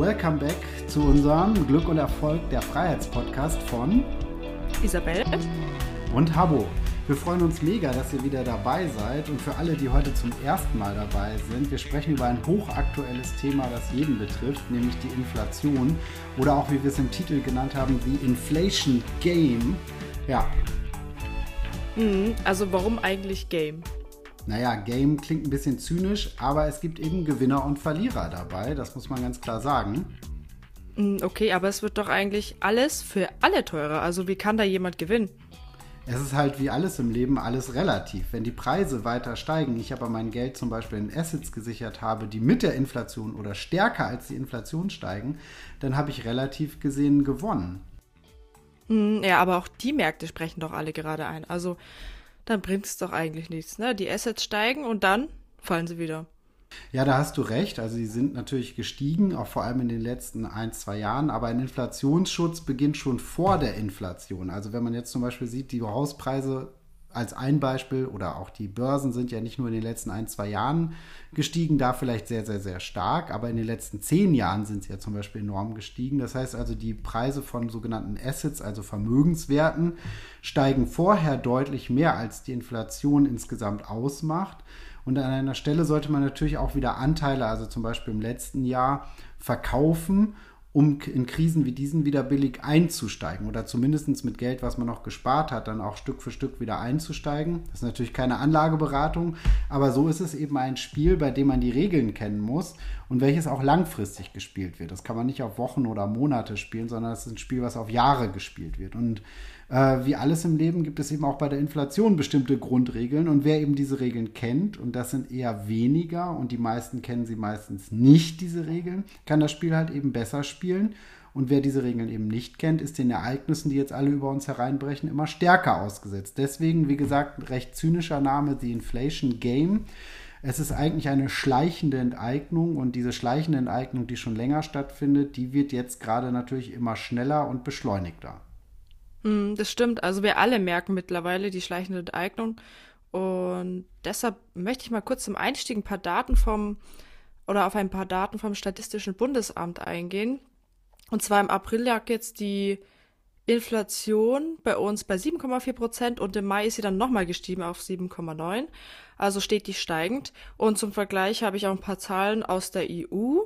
welcome back zu unserem Glück und Erfolg der Freiheitspodcast von Isabel und Habo. Wir freuen uns mega, dass ihr wieder dabei seid und für alle, die heute zum ersten Mal dabei sind, wir sprechen über ein hochaktuelles Thema, das jeden betrifft, nämlich die Inflation oder auch, wie wir es im Titel genannt haben, die Inflation Game. Ja. Mhm, also warum eigentlich Game? Naja, Game klingt ein bisschen zynisch, aber es gibt eben Gewinner und Verlierer dabei, das muss man ganz klar sagen. Mhm, okay, aber es wird doch eigentlich alles für alle teurer. Also wie kann da jemand gewinnen? Es ist halt wie alles im Leben alles relativ. Wenn die Preise weiter steigen, ich aber mein Geld zum Beispiel in Assets gesichert habe, die mit der Inflation oder stärker als die Inflation steigen, dann habe ich relativ gesehen gewonnen. Hm, ja, aber auch die Märkte sprechen doch alle gerade ein. Also dann bringt es doch eigentlich nichts. Ne? Die Assets steigen und dann fallen sie wieder. Ja, da hast du recht. Also sie sind natürlich gestiegen, auch vor allem in den letzten ein, zwei Jahren. Aber ein Inflationsschutz beginnt schon vor der Inflation. Also wenn man jetzt zum Beispiel sieht, die Hauspreise als ein Beispiel oder auch die Börsen sind ja nicht nur in den letzten ein, zwei Jahren gestiegen, da vielleicht sehr, sehr, sehr stark, aber in den letzten zehn Jahren sind sie ja zum Beispiel enorm gestiegen. Das heißt also, die Preise von sogenannten Assets, also Vermögenswerten, steigen vorher deutlich mehr, als die Inflation insgesamt ausmacht. Und an einer Stelle sollte man natürlich auch wieder Anteile, also zum Beispiel im letzten Jahr, verkaufen um in Krisen wie diesen wieder billig einzusteigen oder zumindest mit Geld, was man noch gespart hat, dann auch Stück für Stück wieder einzusteigen. Das ist natürlich keine Anlageberatung, aber so ist es eben ein Spiel, bei dem man die Regeln kennen muss und welches auch langfristig gespielt wird. Das kann man nicht auf Wochen oder Monate spielen, sondern es ist ein Spiel, was auf Jahre gespielt wird. Und äh, wie alles im Leben gibt es eben auch bei der Inflation bestimmte Grundregeln. Und wer eben diese Regeln kennt, und das sind eher weniger, und die meisten kennen sie meistens nicht, diese Regeln, kann das Spiel halt eben besser spielen. Und wer diese Regeln eben nicht kennt, ist den Ereignissen, die jetzt alle über uns hereinbrechen, immer stärker ausgesetzt. Deswegen, wie gesagt, recht zynischer Name, The Inflation Game. Es ist eigentlich eine schleichende Enteignung und diese schleichende Enteignung, die schon länger stattfindet, die wird jetzt gerade natürlich immer schneller und beschleunigter. Mm, das stimmt. Also wir alle merken mittlerweile die schleichende Enteignung. Und deshalb möchte ich mal kurz zum Einstieg ein paar Daten vom oder auf ein paar Daten vom Statistischen Bundesamt eingehen. Und zwar im April lag jetzt die Inflation bei uns bei 7,4 Prozent und im Mai ist sie dann nochmal gestiegen auf 7,9. Also steht die steigend. Und zum Vergleich habe ich auch ein paar Zahlen aus der EU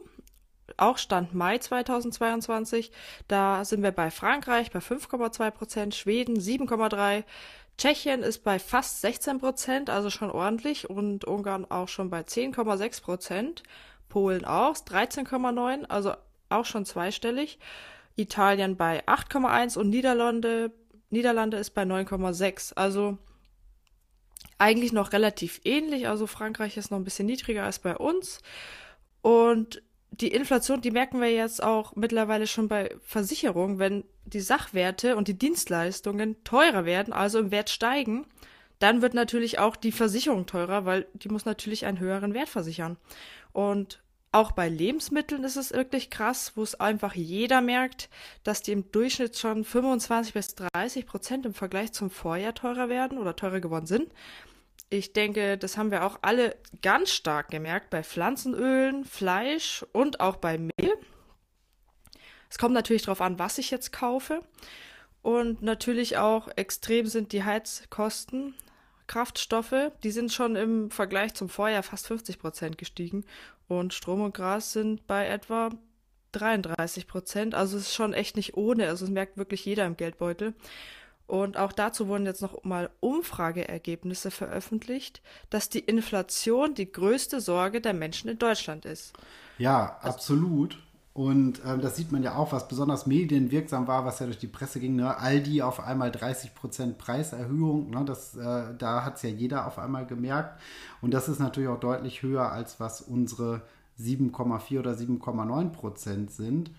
auch Stand Mai 2022. Da sind wir bei Frankreich bei 5,2 Prozent, Schweden 7,3, Tschechien ist bei fast 16 Prozent, also schon ordentlich, und Ungarn auch schon bei 10,6 Prozent, Polen auch 13,9, also auch schon zweistellig, Italien bei 8,1 und Niederlande, Niederlande ist bei 9,6. Also eigentlich noch relativ ähnlich, also Frankreich ist noch ein bisschen niedriger als bei uns. Und die Inflation, die merken wir jetzt auch mittlerweile schon bei Versicherungen, wenn die Sachwerte und die Dienstleistungen teurer werden, also im Wert steigen, dann wird natürlich auch die Versicherung teurer, weil die muss natürlich einen höheren Wert versichern. Und auch bei Lebensmitteln ist es wirklich krass, wo es einfach jeder merkt, dass die im Durchschnitt schon 25 bis 30 Prozent im Vergleich zum Vorjahr teurer werden oder teurer geworden sind. Ich denke, das haben wir auch alle ganz stark gemerkt bei Pflanzenölen, Fleisch und auch bei Mehl. Es kommt natürlich darauf an, was ich jetzt kaufe. Und natürlich auch extrem sind die Heizkosten. Kraftstoffe, die sind schon im Vergleich zum Vorjahr fast 50 Prozent gestiegen. Und Strom und Gras sind bei etwa 33 Prozent. Also es ist schon echt nicht ohne. Also es merkt wirklich jeder im Geldbeutel. Und auch dazu wurden jetzt noch mal Umfrageergebnisse veröffentlicht, dass die Inflation die größte Sorge der Menschen in Deutschland ist. Ja, also, absolut. Und ähm, das sieht man ja auch, was besonders medienwirksam war, was ja durch die Presse ging. Ne? Aldi auf einmal 30% Preiserhöhung. Ne? Das, äh, da hat es ja jeder auf einmal gemerkt. Und das ist natürlich auch deutlich höher, als was unsere 7,4 oder 7,9% sind.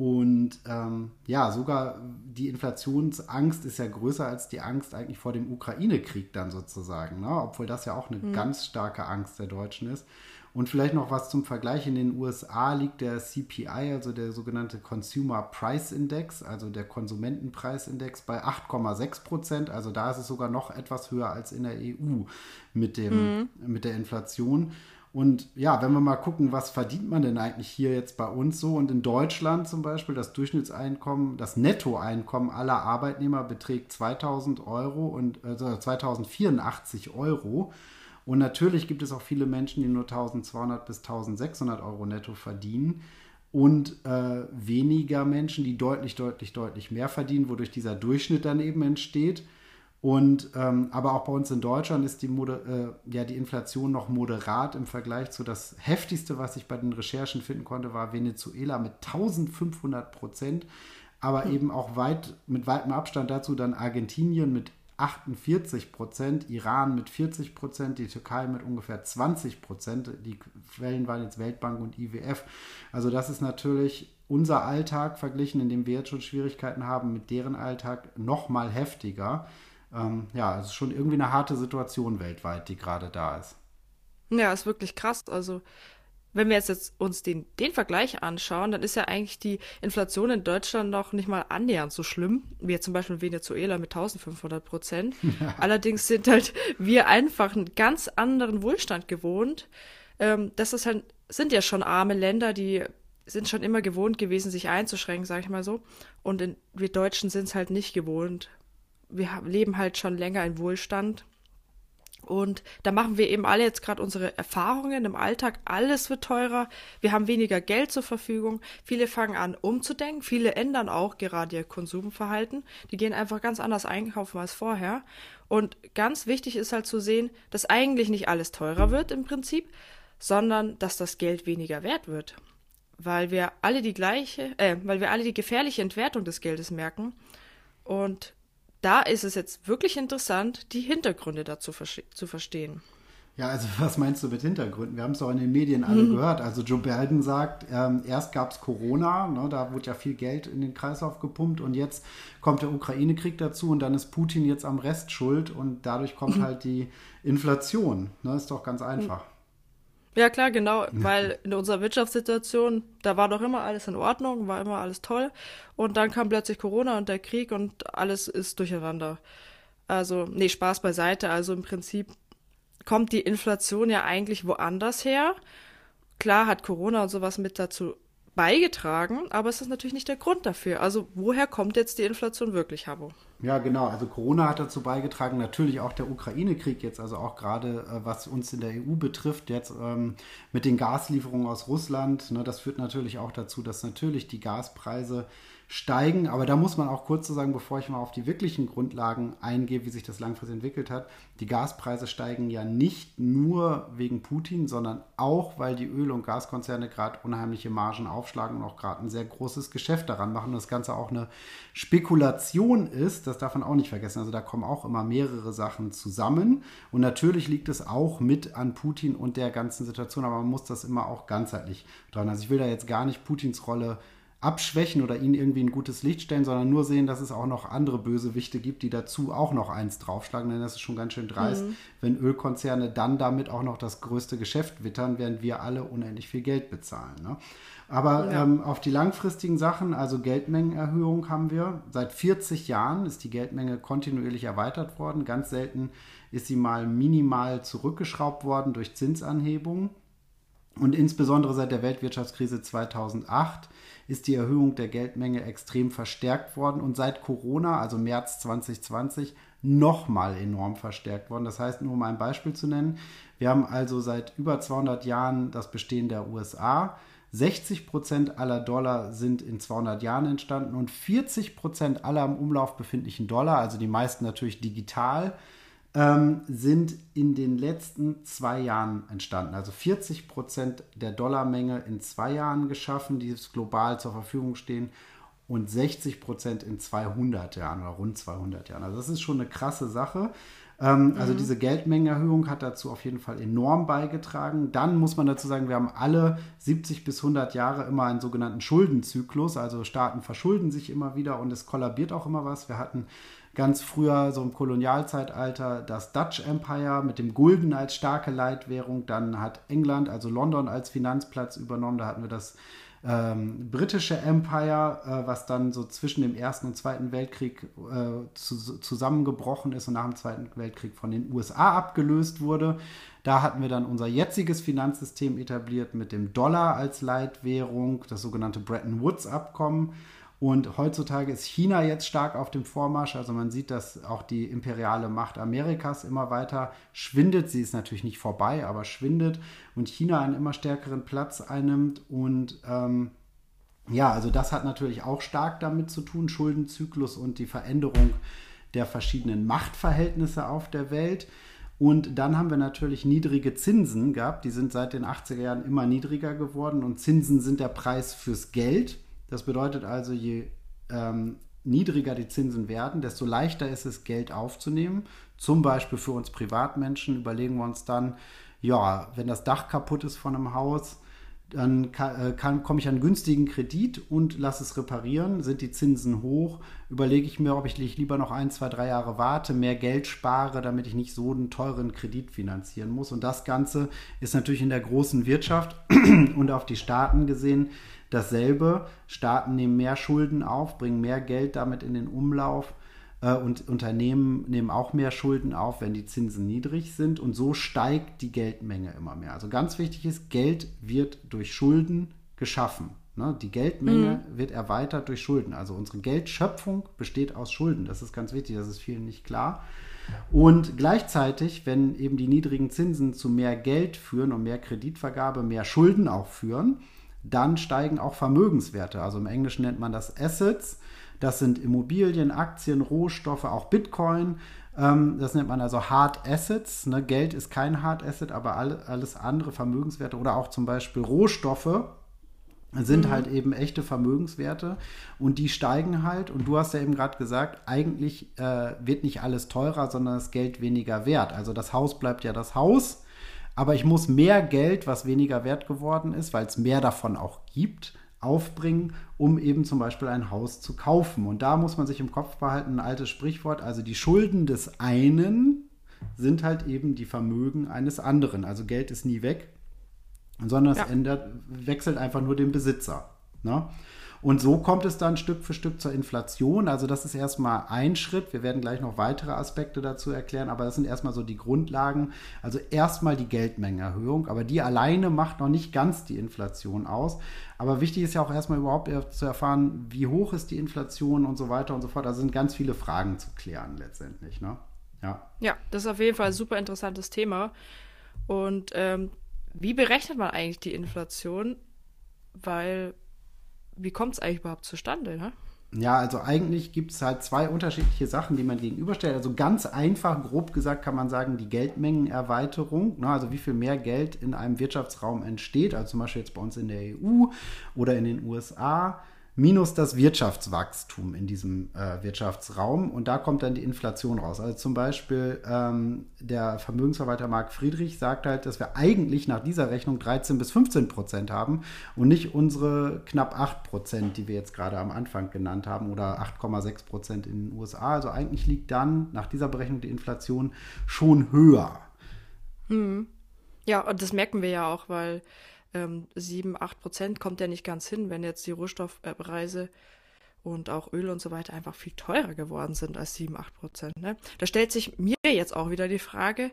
Und ähm, ja, sogar die Inflationsangst ist ja größer als die Angst eigentlich vor dem Ukraine-Krieg dann sozusagen, ne? obwohl das ja auch eine mhm. ganz starke Angst der Deutschen ist. Und vielleicht noch was zum Vergleich. In den USA liegt der CPI, also der sogenannte Consumer Price Index, also der Konsumentenpreisindex, bei 8,6 Prozent. Also da ist es sogar noch etwas höher als in der EU mit, dem, mhm. mit der Inflation. Und ja, wenn wir mal gucken, was verdient man denn eigentlich hier jetzt bei uns so? Und in Deutschland zum Beispiel, das Durchschnittseinkommen, das Nettoeinkommen aller Arbeitnehmer beträgt 2000 Euro und also 2084 Euro. Und natürlich gibt es auch viele Menschen, die nur 1200 bis 1600 Euro netto verdienen und äh, weniger Menschen, die deutlich, deutlich, deutlich mehr verdienen, wodurch dieser Durchschnitt dann eben entsteht. Und ähm, aber auch bei uns in Deutschland ist die, Moder äh, ja, die Inflation noch moderat im Vergleich zu das heftigste, was ich bei den Recherchen finden konnte, war Venezuela mit 1500 Prozent, aber mhm. eben auch weit mit weitem Abstand dazu dann Argentinien mit 48 Prozent, Iran mit 40 Prozent, die Türkei mit ungefähr 20 Prozent. Die Quellen waren jetzt Weltbank und IWF. Also das ist natürlich unser Alltag verglichen, in dem wir jetzt schon Schwierigkeiten haben, mit deren Alltag noch mal heftiger ähm, ja, es ist schon irgendwie eine harte Situation weltweit, die gerade da ist. Ja, ist wirklich krass. Also, wenn wir jetzt, jetzt uns den, den Vergleich anschauen, dann ist ja eigentlich die Inflation in Deutschland noch nicht mal annähernd so schlimm, wie jetzt zum Beispiel in Venezuela mit 1500 Prozent. Ja. Allerdings sind halt wir einfach einen ganz anderen Wohlstand gewohnt. Ähm, das ist halt, sind ja schon arme Länder, die sind schon immer gewohnt gewesen, sich einzuschränken, sag ich mal so. Und in, wir Deutschen sind es halt nicht gewohnt wir leben halt schon länger in Wohlstand. Und da machen wir eben alle jetzt gerade unsere Erfahrungen im Alltag. Alles wird teurer. Wir haben weniger Geld zur Verfügung. Viele fangen an umzudenken. Viele ändern auch gerade ihr Konsumverhalten. Die gehen einfach ganz anders einkaufen als vorher. Und ganz wichtig ist halt zu sehen, dass eigentlich nicht alles teurer wird im Prinzip, sondern dass das Geld weniger wert wird. Weil wir alle die gleiche, äh, weil wir alle die gefährliche Entwertung des Geldes merken. Und da ist es jetzt wirklich interessant, die Hintergründe dazu zu verstehen. Ja, also was meinst du mit Hintergründen? Wir haben es auch in den Medien alle mhm. gehört. Also Joe Biden sagt, ähm, erst gab es Corona, ne, da wurde ja viel Geld in den Kreislauf gepumpt und jetzt kommt der Ukraine-Krieg dazu und dann ist Putin jetzt am Rest schuld und dadurch kommt mhm. halt die Inflation. Ne, ist doch ganz einfach. Ja, klar, genau, weil in unserer Wirtschaftssituation, da war doch immer alles in Ordnung, war immer alles toll. Und dann kam plötzlich Corona und der Krieg und alles ist durcheinander. Also, nee, Spaß beiseite. Also im Prinzip kommt die Inflation ja eigentlich woanders her. Klar hat Corona und sowas mit dazu beigetragen, aber es ist natürlich nicht der Grund dafür. Also woher kommt jetzt die Inflation wirklich, Habo? Ja, genau. Also Corona hat dazu beigetragen, natürlich auch der Ukraine-Krieg jetzt, also auch gerade äh, was uns in der EU betrifft, jetzt ähm, mit den Gaslieferungen aus Russland. Ne, das führt natürlich auch dazu, dass natürlich die Gaspreise steigen. Aber da muss man auch kurz zu sagen, bevor ich mal auf die wirklichen Grundlagen eingehe, wie sich das langfristig entwickelt hat. Die Gaspreise steigen ja nicht nur wegen Putin, sondern auch, weil die Öl- und Gaskonzerne gerade unheimliche Margen aufschlagen und auch gerade ein sehr großes Geschäft daran machen. Und das Ganze auch eine Spekulation ist, das darf man auch nicht vergessen. Also da kommen auch immer mehrere Sachen zusammen. Und natürlich liegt es auch mit an Putin und der ganzen Situation, aber man muss das immer auch ganzheitlich dran. Also ich will da jetzt gar nicht Putins Rolle abschwächen oder ihn irgendwie ein gutes Licht stellen, sondern nur sehen, dass es auch noch andere Bösewichte gibt, die dazu auch noch eins draufschlagen. Denn das ist schon ganz schön dreist, mhm. wenn Ölkonzerne dann damit auch noch das größte Geschäft wittern, während wir alle unendlich viel Geld bezahlen. Ne? Aber ja. ähm, auf die langfristigen Sachen, also Geldmengenerhöhung haben wir. Seit 40 Jahren ist die Geldmenge kontinuierlich erweitert worden. Ganz selten ist sie mal minimal zurückgeschraubt worden durch Zinsanhebungen. Und insbesondere seit der Weltwirtschaftskrise 2008 ist die Erhöhung der Geldmenge extrem verstärkt worden und seit Corona, also März 2020, nochmal enorm verstärkt worden. Das heißt, nur um ein Beispiel zu nennen, wir haben also seit über 200 Jahren das Bestehen der USA. 60 Prozent aller Dollar sind in 200 Jahren entstanden und 40 Prozent aller im Umlauf befindlichen Dollar, also die meisten natürlich digital, ähm, sind in den letzten zwei Jahren entstanden. Also 40 Prozent der Dollarmenge in zwei Jahren geschaffen, die global zur Verfügung stehen und 60 Prozent in 200 Jahren oder rund 200 Jahren. Also das ist schon eine krasse Sache. Ähm, also mhm. diese Geldmengenerhöhung hat dazu auf jeden Fall enorm beigetragen. Dann muss man dazu sagen, wir haben alle 70 bis 100 Jahre immer einen sogenannten Schuldenzyklus. Also Staaten verschulden sich immer wieder und es kollabiert auch immer was. Wir hatten ganz früher, so im Kolonialzeitalter, das Dutch Empire mit dem Gulden als starke Leitwährung. Dann hat England, also London, als Finanzplatz übernommen. Da hatten wir das ähm, britische Empire, äh, was dann so zwischen dem Ersten und Zweiten Weltkrieg äh, zu, zusammengebrochen ist und nach dem Zweiten Weltkrieg von den USA abgelöst wurde. Da hatten wir dann unser jetziges Finanzsystem etabliert mit dem Dollar als Leitwährung, das sogenannte Bretton Woods-Abkommen. Und heutzutage ist China jetzt stark auf dem Vormarsch. Also man sieht, dass auch die imperiale Macht Amerikas immer weiter schwindet. Sie ist natürlich nicht vorbei, aber schwindet. Und China einen immer stärkeren Platz einnimmt. Und ähm, ja, also das hat natürlich auch stark damit zu tun, Schuldenzyklus und die Veränderung der verschiedenen Machtverhältnisse auf der Welt. Und dann haben wir natürlich niedrige Zinsen gehabt. Die sind seit den 80er Jahren immer niedriger geworden. Und Zinsen sind der Preis fürs Geld. Das bedeutet also, je ähm, niedriger die Zinsen werden, desto leichter ist es, Geld aufzunehmen. Zum Beispiel für uns Privatmenschen überlegen wir uns dann, ja, wenn das Dach kaputt ist von einem Haus, dann äh, komme ich an einen günstigen Kredit und lasse es reparieren. Sind die Zinsen hoch, überlege ich mir, ob ich lieber noch ein, zwei, drei Jahre warte, mehr Geld spare, damit ich nicht so einen teuren Kredit finanzieren muss. Und das Ganze ist natürlich in der großen Wirtschaft und auf die Staaten gesehen dasselbe. Staaten nehmen mehr Schulden auf, bringen mehr Geld damit in den Umlauf äh, und Unternehmen nehmen auch mehr Schulden auf, wenn die Zinsen niedrig sind. Und so steigt die Geldmenge immer mehr. Also ganz wichtig ist, Geld wird durch Schulden geschaffen. Ne? Die Geldmenge mhm. wird erweitert durch Schulden. Also unsere Geldschöpfung besteht aus Schulden. Das ist ganz wichtig, das ist vielen nicht klar. Und gleichzeitig, wenn eben die niedrigen Zinsen zu mehr Geld führen und mehr Kreditvergabe, mehr Schulden auch führen, dann steigen auch Vermögenswerte. Also im Englischen nennt man das Assets. Das sind Immobilien, Aktien, Rohstoffe, auch Bitcoin. Ähm, das nennt man also Hard Assets. Ne? Geld ist kein Hard Asset, aber alles andere Vermögenswerte oder auch zum Beispiel Rohstoffe sind mhm. halt eben echte Vermögenswerte und die steigen halt. Und du hast ja eben gerade gesagt, eigentlich äh, wird nicht alles teurer, sondern das Geld weniger wert. Also das Haus bleibt ja das Haus aber ich muss mehr Geld, was weniger wert geworden ist, weil es mehr davon auch gibt, aufbringen, um eben zum Beispiel ein Haus zu kaufen. Und da muss man sich im Kopf behalten, ein altes Sprichwort, also die Schulden des einen sind halt eben die Vermögen eines anderen. Also Geld ist nie weg, sondern ja. es ändert, wechselt einfach nur den Besitzer. Ne? Und so kommt es dann Stück für Stück zur Inflation. Also das ist erstmal ein Schritt. Wir werden gleich noch weitere Aspekte dazu erklären, aber das sind erstmal so die Grundlagen. Also erstmal die Geldmengenerhöhung, aber die alleine macht noch nicht ganz die Inflation aus. Aber wichtig ist ja auch erstmal überhaupt zu erfahren, wie hoch ist die Inflation und so weiter und so fort. Da sind ganz viele Fragen zu klären letztendlich. Ne? Ja. ja, das ist auf jeden Fall ein super interessantes Thema. Und ähm, wie berechnet man eigentlich die Inflation? Weil wie kommt es eigentlich überhaupt zustande? Ne? Ja, also eigentlich gibt es halt zwei unterschiedliche Sachen, die man gegenüberstellt. Also ganz einfach, grob gesagt, kann man sagen, die Geldmengenerweiterung, ne, also wie viel mehr Geld in einem Wirtschaftsraum entsteht, also zum Beispiel jetzt bei uns in der EU oder in den USA minus das Wirtschaftswachstum in diesem äh, Wirtschaftsraum. Und da kommt dann die Inflation raus. Also zum Beispiel ähm, der Vermögensverwalter Marc Friedrich sagt halt, dass wir eigentlich nach dieser Rechnung 13 bis 15 Prozent haben und nicht unsere knapp 8 Prozent, die wir jetzt gerade am Anfang genannt haben, oder 8,6 Prozent in den USA. Also eigentlich liegt dann nach dieser Berechnung die Inflation schon höher. Hm. Ja, und das merken wir ja auch, weil ähm, 7, 8 Prozent kommt ja nicht ganz hin, wenn jetzt die Rohstoffpreise und auch Öl und so weiter einfach viel teurer geworden sind als 7, 8 Prozent. Ne? Da stellt sich mir jetzt auch wieder die Frage,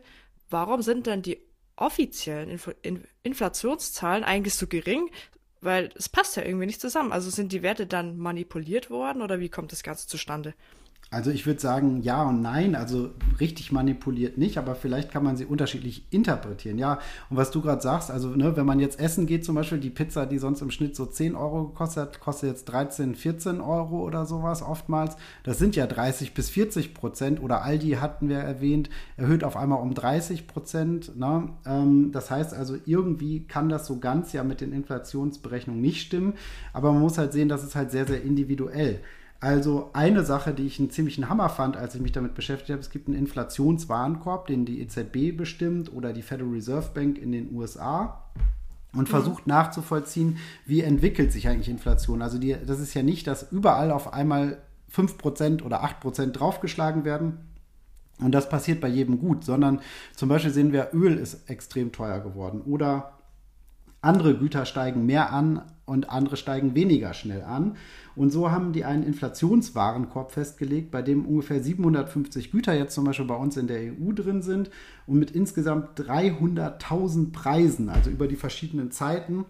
warum sind denn die offiziellen Infl In Inflationszahlen eigentlich so gering? Weil es passt ja irgendwie nicht zusammen. Also sind die Werte dann manipuliert worden oder wie kommt das Ganze zustande? Also ich würde sagen ja und nein, also richtig manipuliert nicht, aber vielleicht kann man sie unterschiedlich interpretieren. Ja, und was du gerade sagst, also ne, wenn man jetzt essen geht, zum Beispiel die Pizza, die sonst im Schnitt so 10 Euro gekostet kostet jetzt 13, 14 Euro oder sowas oftmals. Das sind ja 30 bis 40 Prozent oder Aldi hatten wir erwähnt, erhöht auf einmal um 30 Prozent. Ne? Ähm, das heißt also, irgendwie kann das so ganz ja mit den Inflationsberechnungen nicht stimmen, aber man muss halt sehen, das ist halt sehr, sehr individuell. Also eine Sache, die ich einen ziemlichen Hammer fand, als ich mich damit beschäftigt habe, es gibt einen Inflationswarenkorb, den die EZB bestimmt oder die Federal Reserve Bank in den USA und mhm. versucht nachzuvollziehen, wie entwickelt sich eigentlich Inflation. Also die, das ist ja nicht, dass überall auf einmal 5% oder 8% draufgeschlagen werden. Und das passiert bei jedem gut, sondern zum Beispiel sehen wir, Öl ist extrem teuer geworden oder andere Güter steigen mehr an und andere steigen weniger schnell an. Und so haben die einen Inflationswarenkorb festgelegt, bei dem ungefähr 750 Güter jetzt zum Beispiel bei uns in der EU drin sind und mit insgesamt 300.000 Preisen, also über die verschiedenen Zeiten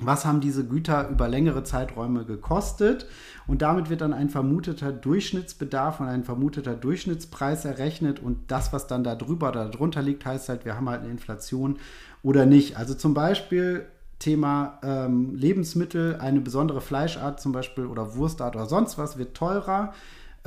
was haben diese Güter über längere Zeiträume gekostet? Und damit wird dann ein vermuteter Durchschnittsbedarf und ein vermuteter Durchschnittspreis errechnet. Und das, was dann da drüber oder drunter liegt, heißt halt, wir haben halt eine Inflation oder nicht. Also zum Beispiel Thema ähm, Lebensmittel, eine besondere Fleischart zum Beispiel oder Wurstart oder sonst was wird teurer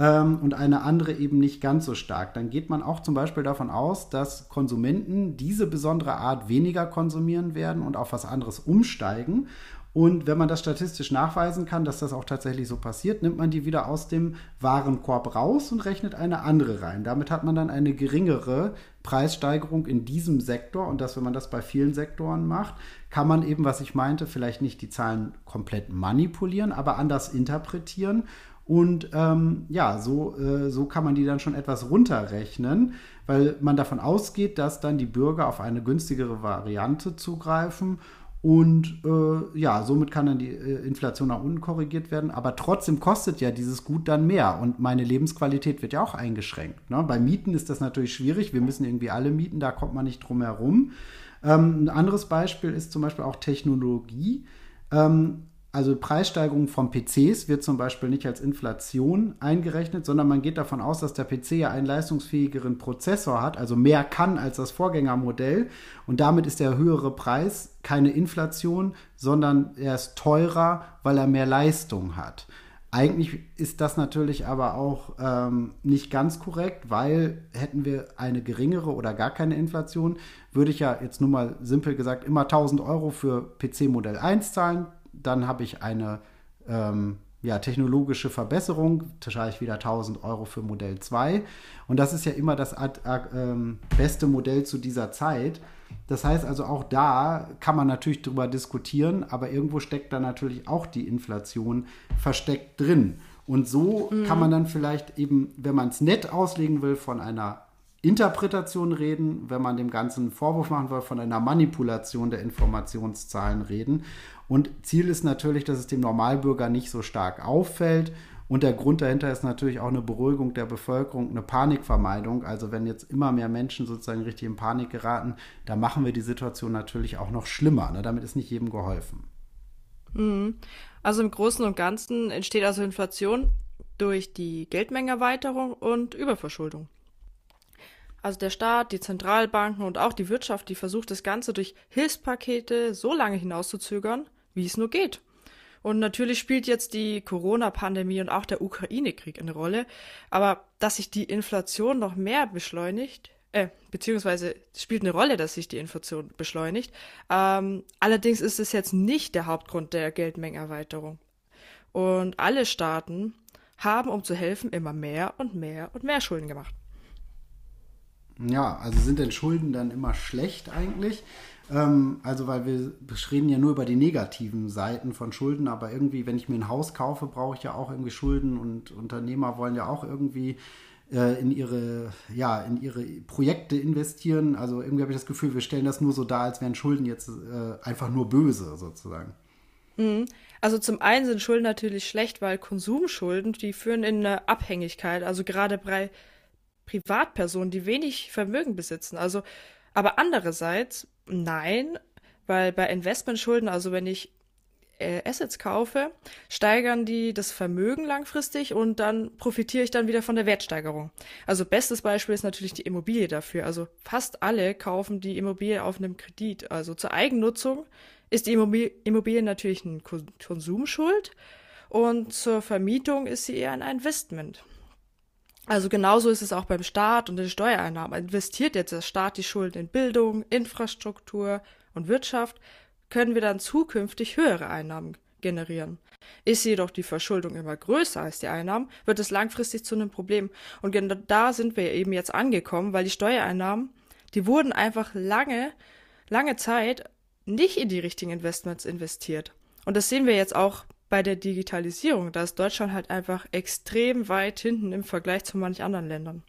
ähm, und eine andere eben nicht ganz so stark. Dann geht man auch zum Beispiel davon aus, dass Konsumenten diese besondere Art weniger konsumieren werden und auf was anderes umsteigen. Und wenn man das statistisch nachweisen kann, dass das auch tatsächlich so passiert, nimmt man die wieder aus dem Warenkorb raus und rechnet eine andere rein. Damit hat man dann eine geringere Preissteigerung in diesem Sektor. Und das, wenn man das bei vielen Sektoren macht, kann man eben, was ich meinte, vielleicht nicht die Zahlen komplett manipulieren, aber anders interpretieren und ähm, ja, so, äh, so kann man die dann schon etwas runterrechnen, weil man davon ausgeht, dass dann die Bürger auf eine günstigere Variante zugreifen. Und äh, ja, somit kann dann die äh, Inflation nach unten korrigiert werden. Aber trotzdem kostet ja dieses Gut dann mehr. Und meine Lebensqualität wird ja auch eingeschränkt. Ne? Bei Mieten ist das natürlich schwierig. Wir müssen irgendwie alle mieten, da kommt man nicht drum herum. Ähm, ein anderes Beispiel ist zum Beispiel auch Technologie. Ähm, also Preissteigerung von PCs wird zum Beispiel nicht als Inflation eingerechnet, sondern man geht davon aus, dass der PC ja einen leistungsfähigeren Prozessor hat, also mehr kann als das Vorgängermodell. Und damit ist der höhere Preis keine Inflation, sondern er ist teurer, weil er mehr Leistung hat. Eigentlich ist das natürlich aber auch ähm, nicht ganz korrekt, weil hätten wir eine geringere oder gar keine Inflation, würde ich ja jetzt nur mal simpel gesagt immer 1000 Euro für PC Modell 1 zahlen, dann habe ich eine ähm, ja, technologische Verbesserung, zahle ich wieder 1000 Euro für Modell 2. Und das ist ja immer das äh, äh, beste Modell zu dieser Zeit. Das heißt also, auch da kann man natürlich drüber diskutieren, aber irgendwo steckt da natürlich auch die Inflation versteckt drin. Und so mhm. kann man dann vielleicht eben, wenn man es nett auslegen will, von einer Interpretation reden, wenn man dem Ganzen Vorwurf machen will, von einer Manipulation der Informationszahlen reden. Und Ziel ist natürlich, dass es dem Normalbürger nicht so stark auffällt. Und der Grund dahinter ist natürlich auch eine Beruhigung der Bevölkerung, eine Panikvermeidung. Also wenn jetzt immer mehr Menschen sozusagen richtig in Panik geraten, dann machen wir die Situation natürlich auch noch schlimmer. Ne? Damit ist nicht jedem geholfen. Mhm. Also im Großen und Ganzen entsteht also Inflation durch die Geldmengenerweiterung und Überverschuldung. Also der Staat, die Zentralbanken und auch die Wirtschaft, die versucht das Ganze durch Hilfspakete so lange hinauszuzögern, wie es nur geht. Und natürlich spielt jetzt die Corona-Pandemie und auch der Ukraine-Krieg eine Rolle. Aber dass sich die Inflation noch mehr beschleunigt, äh, beziehungsweise spielt eine Rolle, dass sich die Inflation beschleunigt. Ähm, allerdings ist es jetzt nicht der Hauptgrund der Geldmengenerweiterung. Und alle Staaten haben, um zu helfen, immer mehr und mehr und mehr Schulden gemacht. Ja, also sind denn Schulden dann immer schlecht eigentlich? Ähm, also, weil wir reden ja nur über die negativen Seiten von Schulden, aber irgendwie, wenn ich mir ein Haus kaufe, brauche ich ja auch irgendwie Schulden und Unternehmer wollen ja auch irgendwie äh, in ihre, ja, in ihre Projekte investieren. Also irgendwie habe ich das Gefühl, wir stellen das nur so dar, als wären Schulden jetzt äh, einfach nur böse sozusagen. Mhm. Also zum einen sind Schulden natürlich schlecht, weil Konsumschulden, die führen in eine Abhängigkeit. Also gerade bei Privatpersonen, die wenig Vermögen besitzen. Also, aber andererseits, nein, weil bei Investmentschulden, also wenn ich äh, Assets kaufe, steigern die das Vermögen langfristig und dann profitiere ich dann wieder von der Wertsteigerung. Also bestes Beispiel ist natürlich die Immobilie dafür. Also fast alle kaufen die Immobilie auf einem Kredit. Also zur Eigennutzung ist die Immobilie, natürlich ein Konsumschuld und zur Vermietung ist sie eher ein Investment. Also genauso ist es auch beim Staat und den Steuereinnahmen. Investiert jetzt der Staat die Schulden in Bildung, Infrastruktur und Wirtschaft, können wir dann zukünftig höhere Einnahmen generieren. Ist jedoch die Verschuldung immer größer als die Einnahmen, wird es langfristig zu einem Problem. Und genau da sind wir eben jetzt angekommen, weil die Steuereinnahmen, die wurden einfach lange, lange Zeit nicht in die richtigen Investments investiert. Und das sehen wir jetzt auch bei der Digitalisierung. Da ist Deutschland halt einfach extrem weit hinten im Vergleich zu manch anderen Ländern.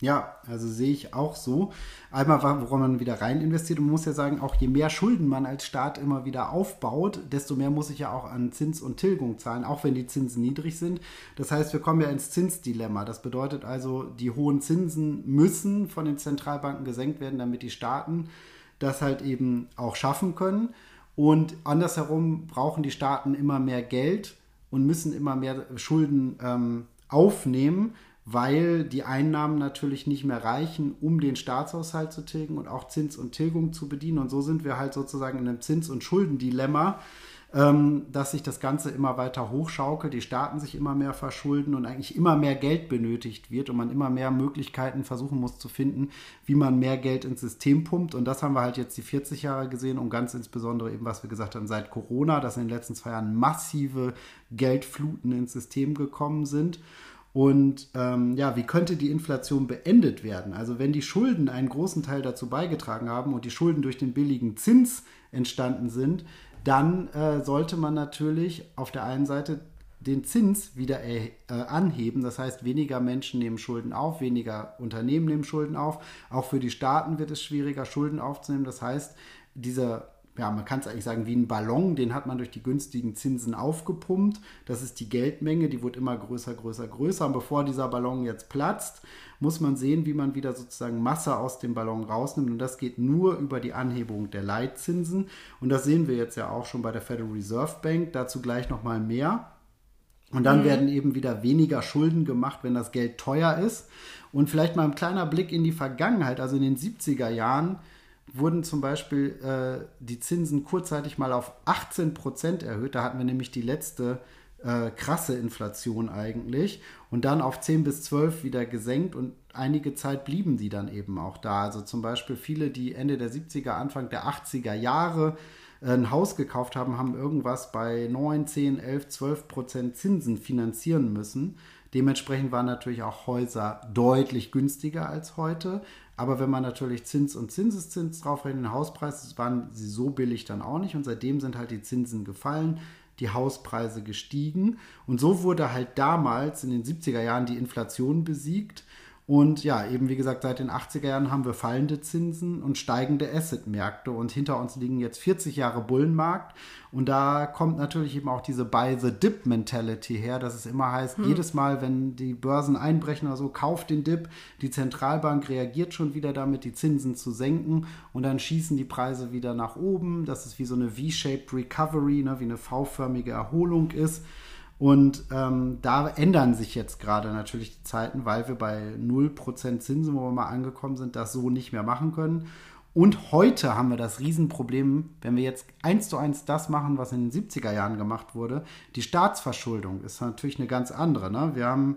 Ja, also sehe ich auch so. Einmal, woran man wieder rein investiert. Und man muss ja sagen, auch je mehr Schulden man als Staat immer wieder aufbaut, desto mehr muss ich ja auch an Zins und Tilgung zahlen, auch wenn die Zinsen niedrig sind. Das heißt, wir kommen ja ins Zinsdilemma. Das bedeutet also, die hohen Zinsen müssen von den Zentralbanken gesenkt werden, damit die Staaten das halt eben auch schaffen können. Und andersherum brauchen die Staaten immer mehr Geld und müssen immer mehr Schulden ähm, aufnehmen, weil die Einnahmen natürlich nicht mehr reichen, um den Staatshaushalt zu tilgen und auch Zins und Tilgung zu bedienen. Und so sind wir halt sozusagen in einem Zins- und Schuldendilemma, ähm, dass sich das Ganze immer weiter hochschaukelt, die Staaten sich immer mehr verschulden und eigentlich immer mehr Geld benötigt wird und man immer mehr Möglichkeiten versuchen muss zu finden, wie man mehr Geld ins System pumpt. Und das haben wir halt jetzt die 40 Jahre gesehen und ganz insbesondere eben, was wir gesagt haben, seit Corona, dass in den letzten zwei Jahren massive Geldfluten ins System gekommen sind. Und ähm, ja, wie könnte die Inflation beendet werden? Also wenn die Schulden einen großen Teil dazu beigetragen haben und die Schulden durch den billigen Zins entstanden sind, dann äh, sollte man natürlich auf der einen Seite den Zins wieder äh, anheben. Das heißt, weniger Menschen nehmen Schulden auf, weniger Unternehmen nehmen Schulden auf. Auch für die Staaten wird es schwieriger, Schulden aufzunehmen. Das heißt, dieser ja, man kann es eigentlich sagen, wie ein Ballon, den hat man durch die günstigen Zinsen aufgepumpt. Das ist die Geldmenge, die wird immer größer, größer, größer. Und bevor dieser Ballon jetzt platzt, muss man sehen, wie man wieder sozusagen Masse aus dem Ballon rausnimmt. Und das geht nur über die Anhebung der Leitzinsen. Und das sehen wir jetzt ja auch schon bei der Federal Reserve Bank. Dazu gleich nochmal mehr. Und dann mhm. werden eben wieder weniger Schulden gemacht, wenn das Geld teuer ist. Und vielleicht mal ein kleiner Blick in die Vergangenheit. Also in den 70er Jahren wurden zum Beispiel äh, die Zinsen kurzzeitig mal auf 18 Prozent erhöht. Da hatten wir nämlich die letzte äh, krasse Inflation eigentlich. Und dann auf 10 bis 12 wieder gesenkt und einige Zeit blieben die dann eben auch da. Also zum Beispiel viele, die Ende der 70er, Anfang der 80er Jahre äh, ein Haus gekauft haben, haben irgendwas bei 9, 10, 11, 12 Prozent Zinsen finanzieren müssen. Dementsprechend waren natürlich auch Häuser deutlich günstiger als heute. Aber wenn man natürlich Zins und Zinseszins draufrechnet, den Hauspreis, waren sie so billig dann auch nicht. Und seitdem sind halt die Zinsen gefallen, die Hauspreise gestiegen. Und so wurde halt damals in den 70er Jahren die Inflation besiegt. Und ja, eben wie gesagt, seit den 80er Jahren haben wir fallende Zinsen und steigende Assetmärkte. Und hinter uns liegen jetzt 40 Jahre Bullenmarkt. Und da kommt natürlich eben auch diese Buy the Dip Mentality her, dass es immer heißt, hm. jedes Mal, wenn die Börsen einbrechen oder so, kauft den Dip. Die Zentralbank reagiert schon wieder damit, die Zinsen zu senken. Und dann schießen die Preise wieder nach oben. Das ist wie so eine V-shaped Recovery, ne, wie eine V-förmige Erholung ist. Und ähm, da ändern sich jetzt gerade natürlich die Zeiten, weil wir bei 0% Zinsen, wo wir mal angekommen sind, das so nicht mehr machen können. Und heute haben wir das Riesenproblem, wenn wir jetzt eins zu eins das machen, was in den 70er Jahren gemacht wurde. Die Staatsverschuldung ist natürlich eine ganz andere. Ne? Wir haben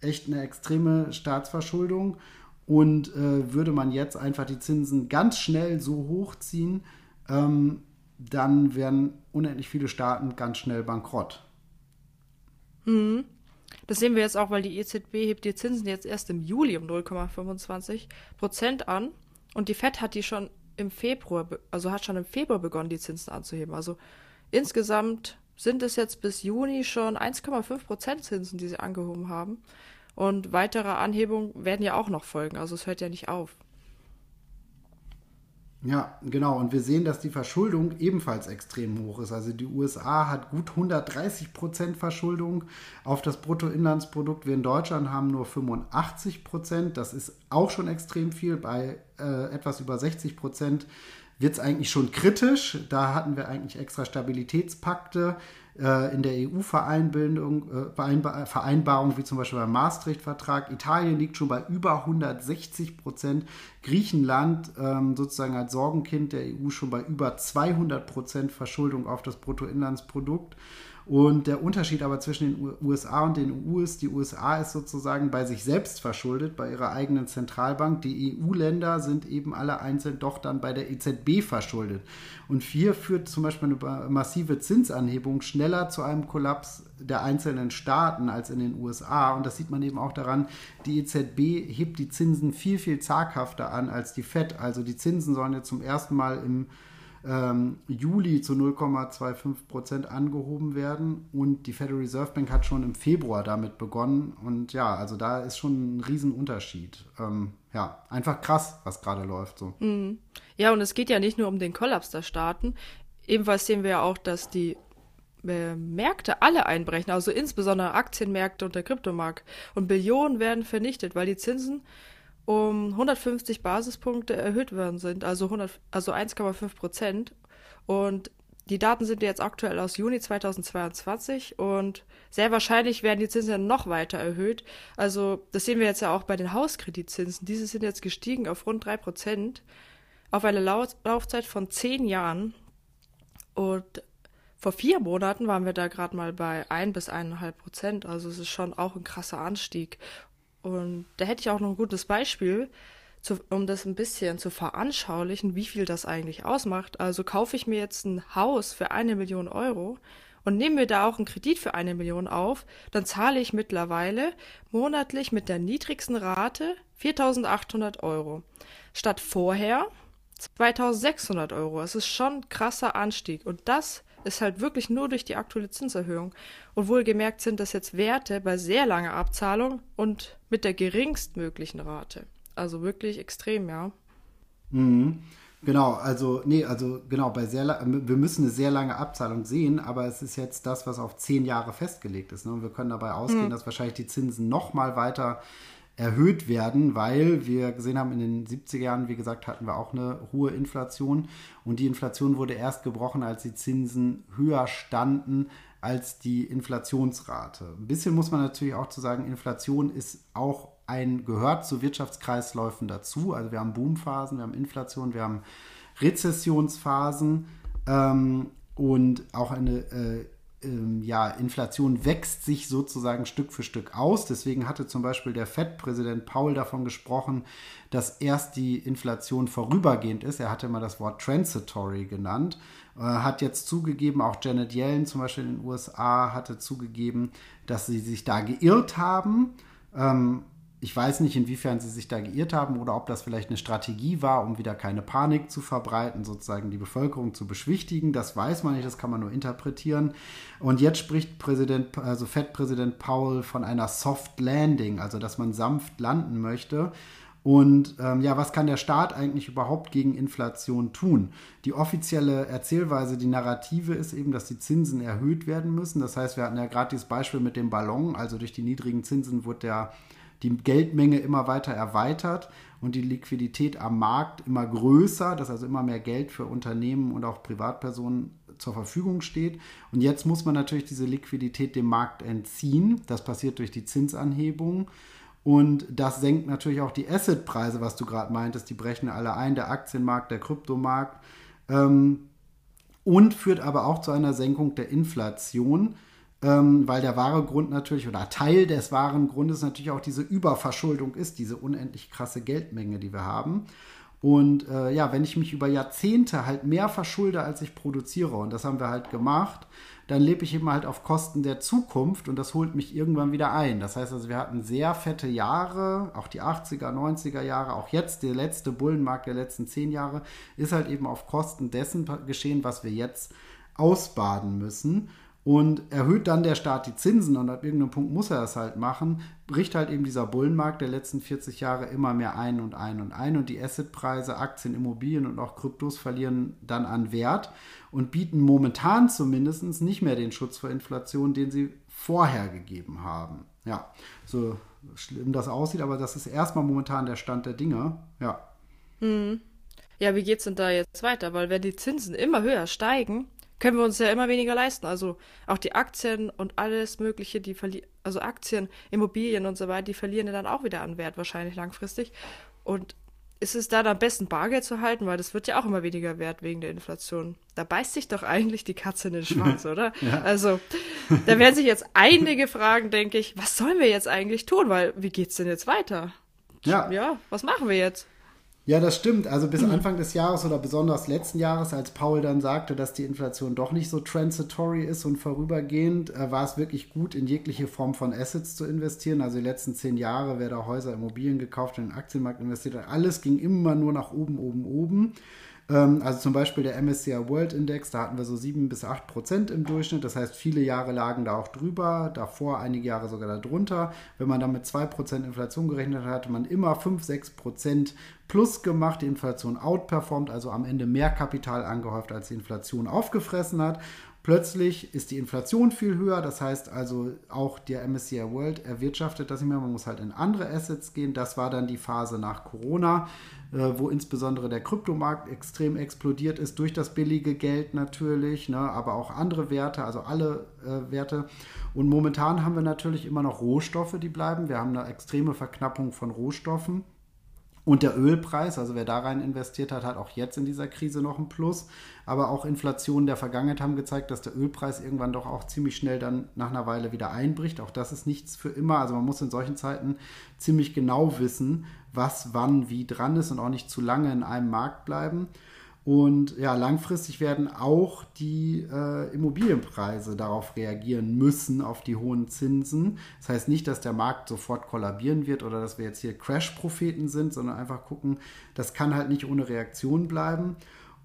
echt eine extreme Staatsverschuldung und äh, würde man jetzt einfach die Zinsen ganz schnell so hochziehen, ähm, dann wären unendlich viele Staaten ganz schnell bankrott. Mhm. Das sehen wir jetzt auch, weil die EZB hebt die Zinsen jetzt erst im Juli um 0,25 Prozent an und die Fed hat die schon im Februar, also hat schon im Februar begonnen, die Zinsen anzuheben. Also insgesamt sind es jetzt bis Juni schon 1,5 Prozent Zinsen, die sie angehoben haben. Und weitere Anhebungen werden ja auch noch folgen. Also es hört ja nicht auf. Ja, genau. Und wir sehen, dass die Verschuldung ebenfalls extrem hoch ist. Also die USA hat gut 130 Prozent Verschuldung auf das Bruttoinlandsprodukt. Wir in Deutschland haben nur 85 Prozent. Das ist auch schon extrem viel. Bei äh, etwas über 60 Prozent wird es eigentlich schon kritisch. Da hatten wir eigentlich extra Stabilitätspakte äh, in der EU-Vereinbarung, äh, wie zum Beispiel beim Maastricht-Vertrag. Italien liegt schon bei über 160 Prozent. Griechenland ähm, sozusagen als Sorgenkind der EU schon bei über 200 Prozent Verschuldung auf das Bruttoinlandsprodukt. Und der Unterschied aber zwischen den USA und den EU ist, die USA ist sozusagen bei sich selbst verschuldet, bei ihrer eigenen Zentralbank. Die EU-Länder sind eben alle einzeln doch dann bei der EZB verschuldet. Und hier führt zum Beispiel eine massive Zinsanhebung schneller zu einem Kollaps der einzelnen Staaten als in den USA. Und das sieht man eben auch daran, die EZB hebt die Zinsen viel, viel zaghafter an als die FED. Also die Zinsen sollen jetzt zum ersten Mal im ähm, Juli zu 0,25 Prozent angehoben werden. Und die Federal Reserve Bank hat schon im Februar damit begonnen. Und ja, also da ist schon ein Riesenunterschied. Ähm, ja, einfach krass, was gerade läuft. So. Mhm. Ja, und es geht ja nicht nur um den Kollaps der Staaten. Ebenfalls sehen wir ja auch, dass die äh, Märkte alle einbrechen, also insbesondere Aktienmärkte und der Kryptomarkt. Und Billionen werden vernichtet, weil die Zinsen um 150 Basispunkte erhöht worden sind, also, also 1,5 Prozent. Und die Daten sind jetzt aktuell aus Juni 2022 und sehr wahrscheinlich werden die Zinsen noch weiter erhöht. Also das sehen wir jetzt ja auch bei den Hauskreditzinsen. Diese sind jetzt gestiegen auf rund 3 Prozent auf eine Laufzeit von 10 Jahren. Und vor vier Monaten waren wir da gerade mal bei 1 bis 1,5 Prozent. Also es ist schon auch ein krasser Anstieg. Und da hätte ich auch noch ein gutes Beispiel, zu, um das ein bisschen zu veranschaulichen, wie viel das eigentlich ausmacht. Also kaufe ich mir jetzt ein Haus für eine Million Euro und nehme mir da auch einen Kredit für eine Million auf, dann zahle ich mittlerweile monatlich mit der niedrigsten Rate 4.800 Euro. Statt vorher 2.600 Euro. Es ist schon ein krasser Anstieg. Und das ist halt wirklich nur durch die aktuelle Zinserhöhung. Und wohlgemerkt sind das jetzt Werte bei sehr langer Abzahlung und mit der geringstmöglichen Rate. Also wirklich extrem, ja. Mhm. Genau, also, nee, also genau, bei sehr wir müssen eine sehr lange Abzahlung sehen, aber es ist jetzt das, was auf zehn Jahre festgelegt ist. Ne? Und wir können dabei ausgehen, mhm. dass wahrscheinlich die Zinsen noch mal weiter erhöht werden, weil wir gesehen haben, in den 70er Jahren, wie gesagt, hatten wir auch eine hohe Inflation und die Inflation wurde erst gebrochen, als die Zinsen höher standen als die Inflationsrate. Ein bisschen muss man natürlich auch zu sagen, Inflation ist auch ein, gehört zu Wirtschaftskreisläufen dazu. Also wir haben Boomphasen, wir haben Inflation, wir haben Rezessionsphasen ähm, und auch eine äh, ähm, ja, Inflation wächst sich sozusagen Stück für Stück aus. Deswegen hatte zum Beispiel der FED-Präsident Paul davon gesprochen, dass erst die Inflation vorübergehend ist. Er hatte mal das Wort transitory genannt. Äh, hat jetzt zugegeben, auch Janet Yellen zum Beispiel in den USA hatte zugegeben, dass sie sich da geirrt haben. Ähm, ich weiß nicht, inwiefern sie sich da geirrt haben oder ob das vielleicht eine Strategie war, um wieder keine Panik zu verbreiten, sozusagen die Bevölkerung zu beschwichtigen. Das weiß man nicht, das kann man nur interpretieren. Und jetzt spricht Präsident, also Fed-Präsident Powell von einer Soft Landing, also dass man sanft landen möchte. Und ähm, ja, was kann der Staat eigentlich überhaupt gegen Inflation tun? Die offizielle Erzählweise, die Narrative ist eben, dass die Zinsen erhöht werden müssen. Das heißt, wir hatten ja gerade dieses Beispiel mit dem Ballon, also durch die niedrigen Zinsen wurde der die Geldmenge immer weiter erweitert und die Liquidität am Markt immer größer, dass also immer mehr Geld für Unternehmen und auch Privatpersonen zur Verfügung steht. Und jetzt muss man natürlich diese Liquidität dem Markt entziehen. Das passiert durch die Zinsanhebung. Und das senkt natürlich auch die Assetpreise, was du gerade meintest. Die brechen alle ein, der Aktienmarkt, der Kryptomarkt. Ähm, und führt aber auch zu einer Senkung der Inflation ähm, weil der wahre Grund natürlich oder Teil des wahren Grundes natürlich auch diese Überverschuldung ist, diese unendlich krasse Geldmenge, die wir haben. Und äh, ja, wenn ich mich über Jahrzehnte halt mehr verschulde, als ich produziere, und das haben wir halt gemacht, dann lebe ich eben halt auf Kosten der Zukunft und das holt mich irgendwann wieder ein. Das heißt also, wir hatten sehr fette Jahre, auch die 80er, 90er Jahre, auch jetzt der letzte Bullenmarkt der letzten zehn Jahre ist halt eben auf Kosten dessen geschehen, was wir jetzt ausbaden müssen. Und erhöht dann der Staat die Zinsen und ab irgendeinem Punkt muss er das halt machen, bricht halt eben dieser Bullenmarkt der letzten 40 Jahre immer mehr ein und ein und ein und die Assetpreise, Aktien, Immobilien und auch Kryptos verlieren dann an Wert und bieten momentan zumindest nicht mehr den Schutz vor Inflation, den sie vorher gegeben haben. Ja, so schlimm das aussieht, aber das ist erstmal momentan der Stand der Dinge. Ja. Hm. Ja, wie geht's denn da jetzt weiter? Weil wenn die Zinsen immer höher steigen, können wir uns ja immer weniger leisten. Also auch die Aktien und alles Mögliche, die verlieren, also Aktien, Immobilien und so weiter, die verlieren ja dann auch wieder an Wert wahrscheinlich langfristig. Und ist es dann am besten Bargeld zu halten, weil das wird ja auch immer weniger wert wegen der Inflation. Da beißt sich doch eigentlich die Katze in den Schwanz, oder? ja. Also, da werden sich jetzt einige fragen, denke ich, was sollen wir jetzt eigentlich tun? Weil, wie geht's denn jetzt weiter? Ja. Ja, was machen wir jetzt? Ja, das stimmt. Also bis mhm. Anfang des Jahres oder besonders letzten Jahres, als Paul dann sagte, dass die Inflation doch nicht so transitory ist und vorübergehend, äh, war es wirklich gut, in jegliche Form von Assets zu investieren. Also die letzten zehn Jahre, wer da Häuser, Immobilien gekauft, in den Aktienmarkt investiert hat, alles ging immer nur nach oben, oben, oben. Ähm, also zum Beispiel der MSCI World Index, da hatten wir so 7 bis 8 Prozent im Durchschnitt. Das heißt, viele Jahre lagen da auch drüber, davor einige Jahre sogar darunter. Wenn man dann mit 2 Prozent Inflation gerechnet hat, hatte man immer 5, 6 Prozent plus gemacht, die Inflation outperformt, also am Ende mehr Kapital angehäuft, als die Inflation aufgefressen hat. Plötzlich ist die Inflation viel höher, das heißt also auch der MSCI World erwirtschaftet das nicht mehr, man muss halt in andere Assets gehen. Das war dann die Phase nach Corona, äh, wo insbesondere der Kryptomarkt extrem explodiert ist durch das billige Geld natürlich, ne, aber auch andere Werte, also alle äh, Werte. Und momentan haben wir natürlich immer noch Rohstoffe, die bleiben. Wir haben eine extreme Verknappung von Rohstoffen. Und der Ölpreis, also wer da rein investiert hat, hat auch jetzt in dieser Krise noch ein Plus. Aber auch Inflationen der Vergangenheit haben gezeigt, dass der Ölpreis irgendwann doch auch ziemlich schnell dann nach einer Weile wieder einbricht. Auch das ist nichts für immer. Also man muss in solchen Zeiten ziemlich genau wissen, was wann wie dran ist und auch nicht zu lange in einem Markt bleiben. Und ja, langfristig werden auch die äh, Immobilienpreise darauf reagieren müssen, auf die hohen Zinsen. Das heißt nicht, dass der Markt sofort kollabieren wird oder dass wir jetzt hier Crash-Propheten sind, sondern einfach gucken, das kann halt nicht ohne Reaktion bleiben.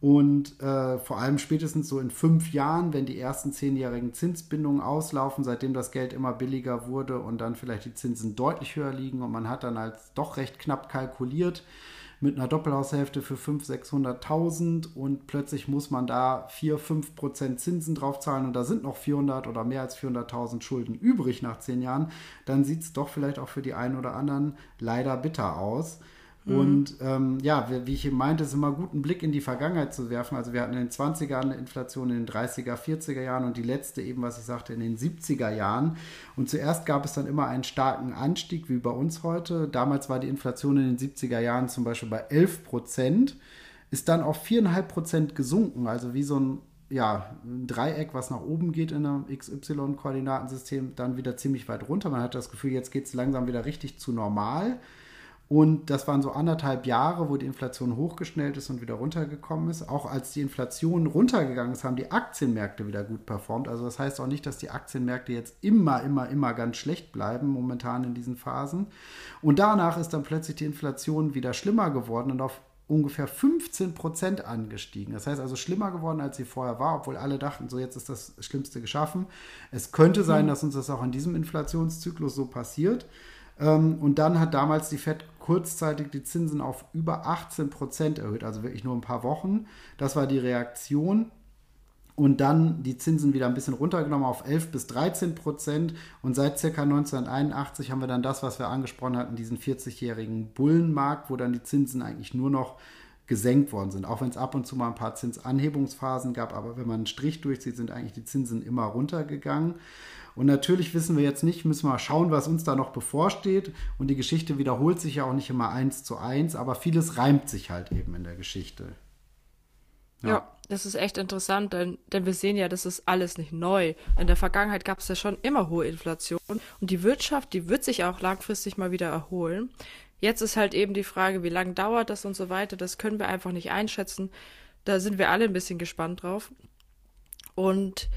Und äh, vor allem spätestens so in fünf Jahren, wenn die ersten zehnjährigen Zinsbindungen auslaufen, seitdem das Geld immer billiger wurde und dann vielleicht die Zinsen deutlich höher liegen und man hat dann als doch recht knapp kalkuliert, mit einer Doppelhaushälfte für 500.000, 600.000 und plötzlich muss man da 4, 5 Prozent Zinsen drauf zahlen und da sind noch 400 oder mehr als 400.000 Schulden übrig nach zehn Jahren, dann sieht es doch vielleicht auch für die einen oder anderen leider bitter aus. Mhm. Und ähm, ja, wie, ich eben meinte, ist immer gut, einen Blick in die Vergangenheit zu werfen. Also wir hatten in den 20er Jahren eine Inflation, in den 30er, 40er Jahren und die letzte eben, was ich sagte, in den 70er Jahren. Und zuerst gab es dann immer einen starken Anstieg, wie bei uns heute. Damals war die Inflation in den 70er Jahren zum Beispiel bei 11 Prozent, ist dann auf 4,5 Prozent gesunken, also wie so ein ja, ein Dreieck, was nach oben geht in einem XY-Koordinatensystem, dann wieder ziemlich weit runter. Man hat das Gefühl, jetzt geht es langsam wieder richtig zu normal. Und das waren so anderthalb Jahre, wo die Inflation hochgeschnellt ist und wieder runtergekommen ist. Auch als die Inflation runtergegangen ist, haben die Aktienmärkte wieder gut performt. Also das heißt auch nicht, dass die Aktienmärkte jetzt immer, immer, immer ganz schlecht bleiben, momentan in diesen Phasen. Und danach ist dann plötzlich die Inflation wieder schlimmer geworden und auf ungefähr 15 Prozent angestiegen. Das heißt also schlimmer geworden, als sie vorher war, obwohl alle dachten, so jetzt ist das Schlimmste geschaffen. Es könnte sein, mhm. dass uns das auch in diesem Inflationszyklus so passiert. Ähm, und dann hat damals die Fed kurzzeitig die Zinsen auf über 18 Prozent erhöht, also wirklich nur ein paar Wochen. Das war die Reaktion. Und dann die Zinsen wieder ein bisschen runtergenommen auf 11 bis 13 Prozent. Und seit circa 1981 haben wir dann das, was wir angesprochen hatten, diesen 40-jährigen Bullenmarkt, wo dann die Zinsen eigentlich nur noch gesenkt worden sind. Auch wenn es ab und zu mal ein paar Zinsanhebungsphasen gab, aber wenn man einen Strich durchzieht, sind eigentlich die Zinsen immer runtergegangen. Und natürlich wissen wir jetzt nicht, müssen wir mal schauen, was uns da noch bevorsteht. Und die Geschichte wiederholt sich ja auch nicht immer eins zu eins, aber vieles reimt sich halt eben in der Geschichte. Ja. ja. das ist echt interessant, denn, denn wir sehen ja, das ist alles nicht neu. In der Vergangenheit gab es ja schon immer hohe Inflation und die Wirtschaft, die wird sich auch langfristig mal wieder erholen. Jetzt ist halt eben die Frage, wie lange dauert das und so weiter. Das können wir einfach nicht einschätzen. Da sind wir alle ein bisschen gespannt drauf. Und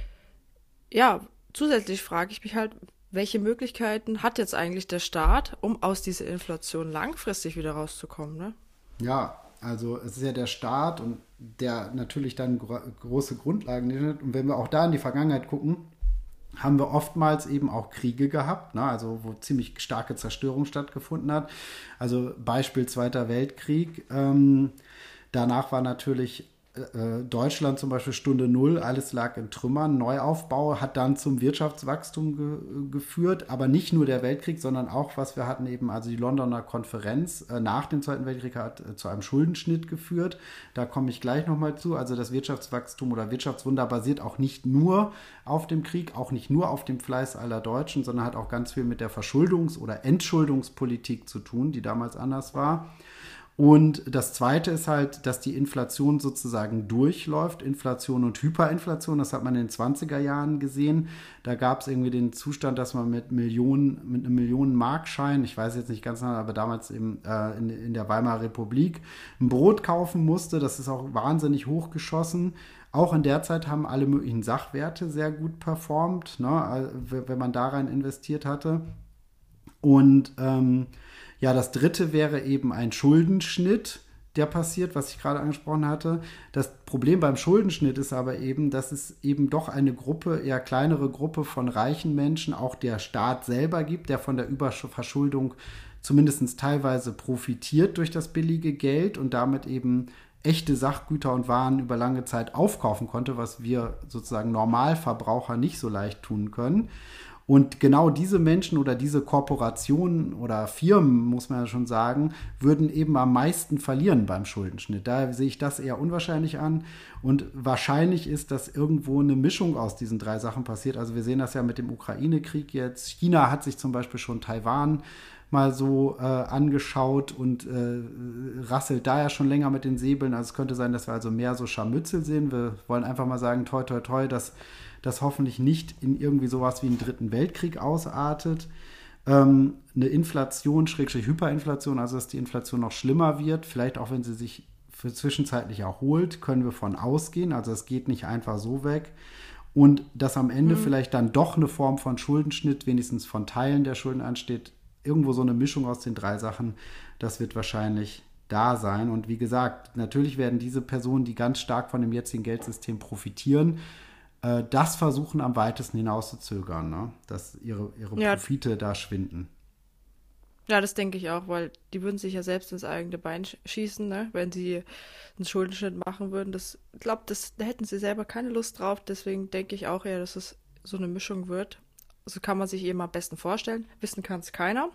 ja, zusätzlich frage ich mich halt, welche Möglichkeiten hat jetzt eigentlich der Staat, um aus dieser Inflation langfristig wieder rauszukommen? Ne? Ja, also es ist ja der Staat und der natürlich dann gro große Grundlagen hat. Und wenn wir auch da in die Vergangenheit gucken, haben wir oftmals eben auch Kriege gehabt, ne? also wo ziemlich starke Zerstörung stattgefunden hat. Also Beispiel Zweiter Weltkrieg. Ähm, danach war natürlich Deutschland zum Beispiel Stunde Null, alles lag in Trümmern. Neuaufbau hat dann zum Wirtschaftswachstum ge geführt, aber nicht nur der Weltkrieg, sondern auch, was wir hatten eben, also die Londoner Konferenz äh, nach dem Zweiten Weltkrieg hat äh, zu einem Schuldenschnitt geführt. Da komme ich gleich nochmal zu. Also das Wirtschaftswachstum oder Wirtschaftswunder basiert auch nicht nur auf dem Krieg, auch nicht nur auf dem Fleiß aller Deutschen, sondern hat auch ganz viel mit der Verschuldungs- oder Entschuldungspolitik zu tun, die damals anders war. Und das Zweite ist halt, dass die Inflation sozusagen durchläuft. Inflation und Hyperinflation, das hat man in den 20er Jahren gesehen. Da gab es irgendwie den Zustand, dass man mit Millionen, mit einem Millionen-Markschein, ich weiß jetzt nicht ganz genau, aber damals eben äh, in, in der Weimarer Republik, ein Brot kaufen musste. Das ist auch wahnsinnig hochgeschossen. Auch in der Zeit haben alle möglichen Sachwerte sehr gut performt, ne, wenn man da rein investiert hatte. Und ähm, ja, das dritte wäre eben ein Schuldenschnitt, der passiert, was ich gerade angesprochen hatte. Das Problem beim Schuldenschnitt ist aber eben, dass es eben doch eine Gruppe, eher kleinere Gruppe von reichen Menschen, auch der Staat selber gibt, der von der Überverschuldung zumindest teilweise profitiert durch das billige Geld und damit eben echte Sachgüter und Waren über lange Zeit aufkaufen konnte, was wir sozusagen Normalverbraucher nicht so leicht tun können. Und genau diese Menschen oder diese Korporationen oder Firmen, muss man ja schon sagen, würden eben am meisten verlieren beim Schuldenschnitt. Daher sehe ich das eher unwahrscheinlich an. Und wahrscheinlich ist, dass irgendwo eine Mischung aus diesen drei Sachen passiert. Also wir sehen das ja mit dem Ukraine-Krieg jetzt. China hat sich zum Beispiel schon Taiwan mal so äh, angeschaut und äh, rasselt da ja schon länger mit den Säbeln. Also es könnte sein, dass wir also mehr so Scharmützel sehen. Wir wollen einfach mal sagen, toi, toi, toi, dass das hoffentlich nicht in irgendwie sowas wie einen dritten Weltkrieg ausartet. Ähm, eine Inflation, Schrägstrich Hyperinflation, also dass die Inflation noch schlimmer wird, vielleicht auch wenn sie sich für zwischenzeitlich erholt, können wir von ausgehen. Also es geht nicht einfach so weg. Und dass am Ende mhm. vielleicht dann doch eine Form von Schuldenschnitt, wenigstens von Teilen der Schulden ansteht, irgendwo so eine Mischung aus den drei Sachen, das wird wahrscheinlich da sein. Und wie gesagt, natürlich werden diese Personen, die ganz stark von dem jetzigen Geldsystem profitieren, äh, das versuchen am weitesten hinauszuzögern, ne? dass ihre, ihre ja. Profite da schwinden. Ja, das denke ich auch, weil die würden sich ja selbst ins eigene Bein schießen, ne? wenn sie einen Schuldenschnitt machen würden. Das, ich glaube, da hätten sie selber keine Lust drauf. Deswegen denke ich auch eher, dass es so eine Mischung wird. So kann man sich eben am besten vorstellen. Wissen kann es keiner.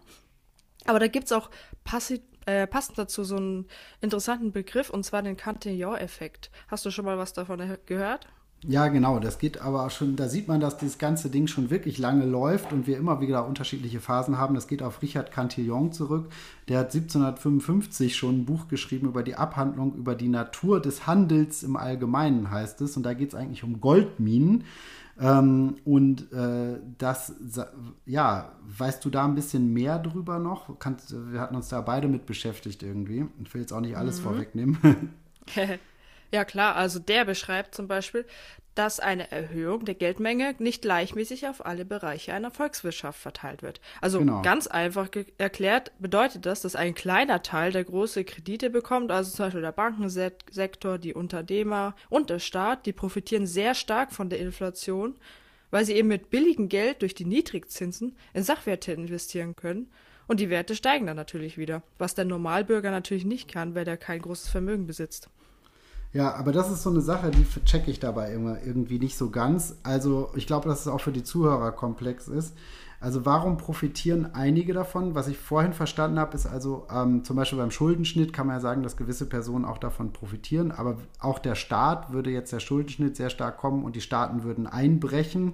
Aber da gibt es auch passi äh, passend dazu so einen interessanten Begriff, und zwar den Cantillon-Effekt. Hast du schon mal was davon gehört? Ja, genau. Das geht aber schon, da sieht man, dass dieses ganze Ding schon wirklich lange läuft und wir immer wieder unterschiedliche Phasen haben. Das geht auf Richard Cantillon zurück. Der hat 1755 schon ein Buch geschrieben über die Abhandlung über die Natur des Handels im Allgemeinen, heißt es. Und da geht es eigentlich um Goldminen. Ähm, und äh, das, ja, weißt du da ein bisschen mehr drüber noch? Kannst, wir hatten uns da beide mit beschäftigt irgendwie. Ich will jetzt auch nicht alles mhm. vorwegnehmen. Ja klar, also der beschreibt zum Beispiel, dass eine Erhöhung der Geldmenge nicht gleichmäßig auf alle Bereiche einer Volkswirtschaft verteilt wird. Also genau. ganz einfach erklärt bedeutet das, dass ein kleiner Teil der große Kredite bekommt, also zum Beispiel der Bankensektor, die Unternehmer und der Staat, die profitieren sehr stark von der Inflation, weil sie eben mit billigem Geld durch die Niedrigzinsen in Sachwerte investieren können. Und die Werte steigen dann natürlich wieder, was der Normalbürger natürlich nicht kann, weil er kein großes Vermögen besitzt. Ja, aber das ist so eine Sache, die checke ich dabei immer irgendwie nicht so ganz. Also ich glaube, dass es auch für die Zuhörer komplex ist. Also warum profitieren einige davon? Was ich vorhin verstanden habe, ist also ähm, zum Beispiel beim Schuldenschnitt kann man ja sagen, dass gewisse Personen auch davon profitieren, aber auch der Staat würde jetzt der Schuldenschnitt sehr stark kommen und die Staaten würden einbrechen.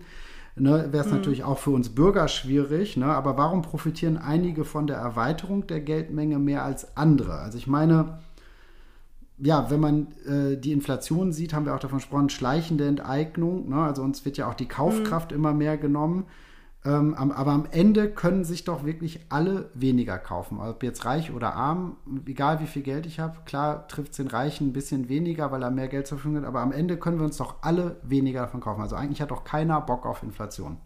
Ne, Wäre es mhm. natürlich auch für uns Bürger schwierig, ne? aber warum profitieren einige von der Erweiterung der Geldmenge mehr als andere? Also ich meine, ja, wenn man äh, die Inflation sieht, haben wir auch davon gesprochen, schleichende Enteignung. Ne? Also uns wird ja auch die Kaufkraft mhm. immer mehr genommen. Ähm, aber am Ende können sich doch wirklich alle weniger kaufen. Ob jetzt reich oder arm, egal wie viel Geld ich habe. Klar trifft es den Reichen ein bisschen weniger, weil er mehr Geld zur Verfügung hat. Aber am Ende können wir uns doch alle weniger davon kaufen. Also eigentlich hat doch keiner Bock auf Inflation.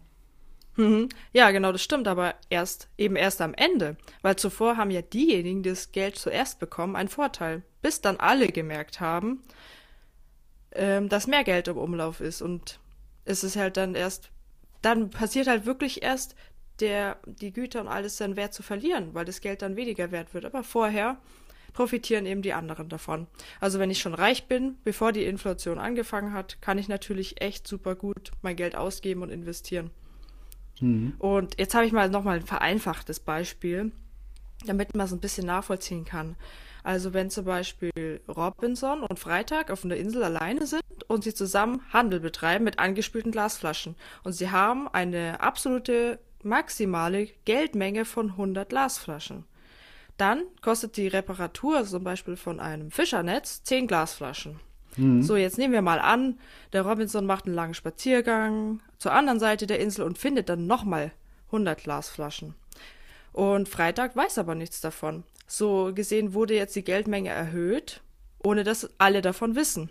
Mhm. Ja, genau, das stimmt, aber erst eben erst am Ende, weil zuvor haben ja diejenigen, die das Geld zuerst bekommen, einen Vorteil, bis dann alle gemerkt haben, ähm, dass mehr Geld im Umlauf ist und es ist halt dann erst, dann passiert halt wirklich erst der die Güter und alles dann wert zu verlieren, weil das Geld dann weniger wert wird. Aber vorher profitieren eben die anderen davon. Also wenn ich schon reich bin, bevor die Inflation angefangen hat, kann ich natürlich echt super gut mein Geld ausgeben und investieren. Mhm. Und jetzt habe ich mal nochmal ein vereinfachtes Beispiel, damit man es ein bisschen nachvollziehen kann. Also wenn zum Beispiel Robinson und Freitag auf einer Insel alleine sind und sie zusammen Handel betreiben mit angespülten Glasflaschen und sie haben eine absolute maximale Geldmenge von 100 Glasflaschen. Dann kostet die Reparatur zum Beispiel von einem Fischernetz 10 Glasflaschen. Mhm. So, jetzt nehmen wir mal an, der Robinson macht einen langen Spaziergang zur anderen Seite der Insel und findet dann nochmal 100 Glasflaschen. Und Freitag weiß aber nichts davon. So gesehen wurde jetzt die Geldmenge erhöht, ohne dass alle davon wissen.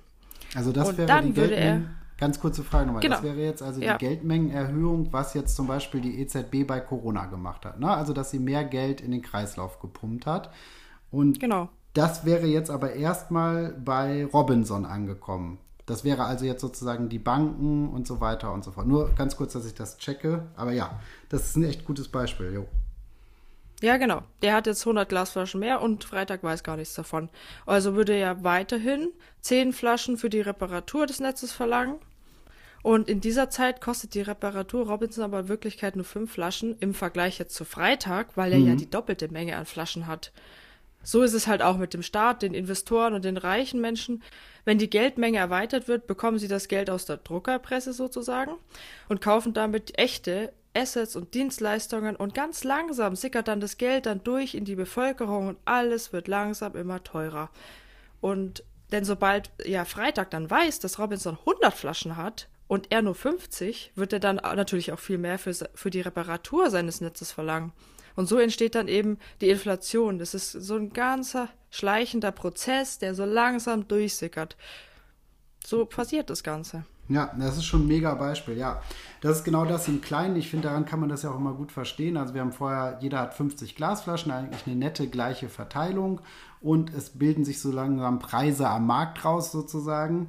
Also das und wäre dann die Geldmenge, ganz kurze Frage nochmal, genau. das wäre jetzt also ja. die Geldmengenerhöhung, was jetzt zum Beispiel die EZB bei Corona gemacht hat. Ne? Also dass sie mehr Geld in den Kreislauf gepumpt hat. Und genau das wäre jetzt aber erstmal bei Robinson angekommen. Das wäre also jetzt sozusagen die Banken und so weiter und so fort. Nur ganz kurz, dass ich das checke. Aber ja, das ist ein echt gutes Beispiel, jo. Ja, genau. Der hat jetzt 100 Glasflaschen mehr und Freitag weiß gar nichts davon. Also würde er weiterhin 10 Flaschen für die Reparatur des Netzes verlangen. Und in dieser Zeit kostet die Reparatur Robinson aber in Wirklichkeit nur 5 Flaschen im Vergleich jetzt zu Freitag, weil er mhm. ja die doppelte Menge an Flaschen hat. So ist es halt auch mit dem Staat, den Investoren und den reichen Menschen. Wenn die Geldmenge erweitert wird, bekommen sie das Geld aus der Druckerpresse sozusagen und kaufen damit echte Assets und Dienstleistungen und ganz langsam sickert dann das Geld dann durch in die Bevölkerung und alles wird langsam immer teurer. Und denn sobald ja Freitag dann weiß, dass Robinson 100 Flaschen hat und er nur 50, wird er dann natürlich auch viel mehr für, für die Reparatur seines Netzes verlangen. Und so entsteht dann eben die Inflation. Das ist so ein ganzer schleichender Prozess, der so langsam durchsickert. So passiert das Ganze. Ja, das ist schon ein mega Beispiel, ja. Das ist genau das im Kleinen. Ich finde, daran kann man das ja auch immer gut verstehen. Also wir haben vorher, jeder hat 50 Glasflaschen, eigentlich eine nette gleiche Verteilung und es bilden sich so langsam Preise am Markt raus sozusagen.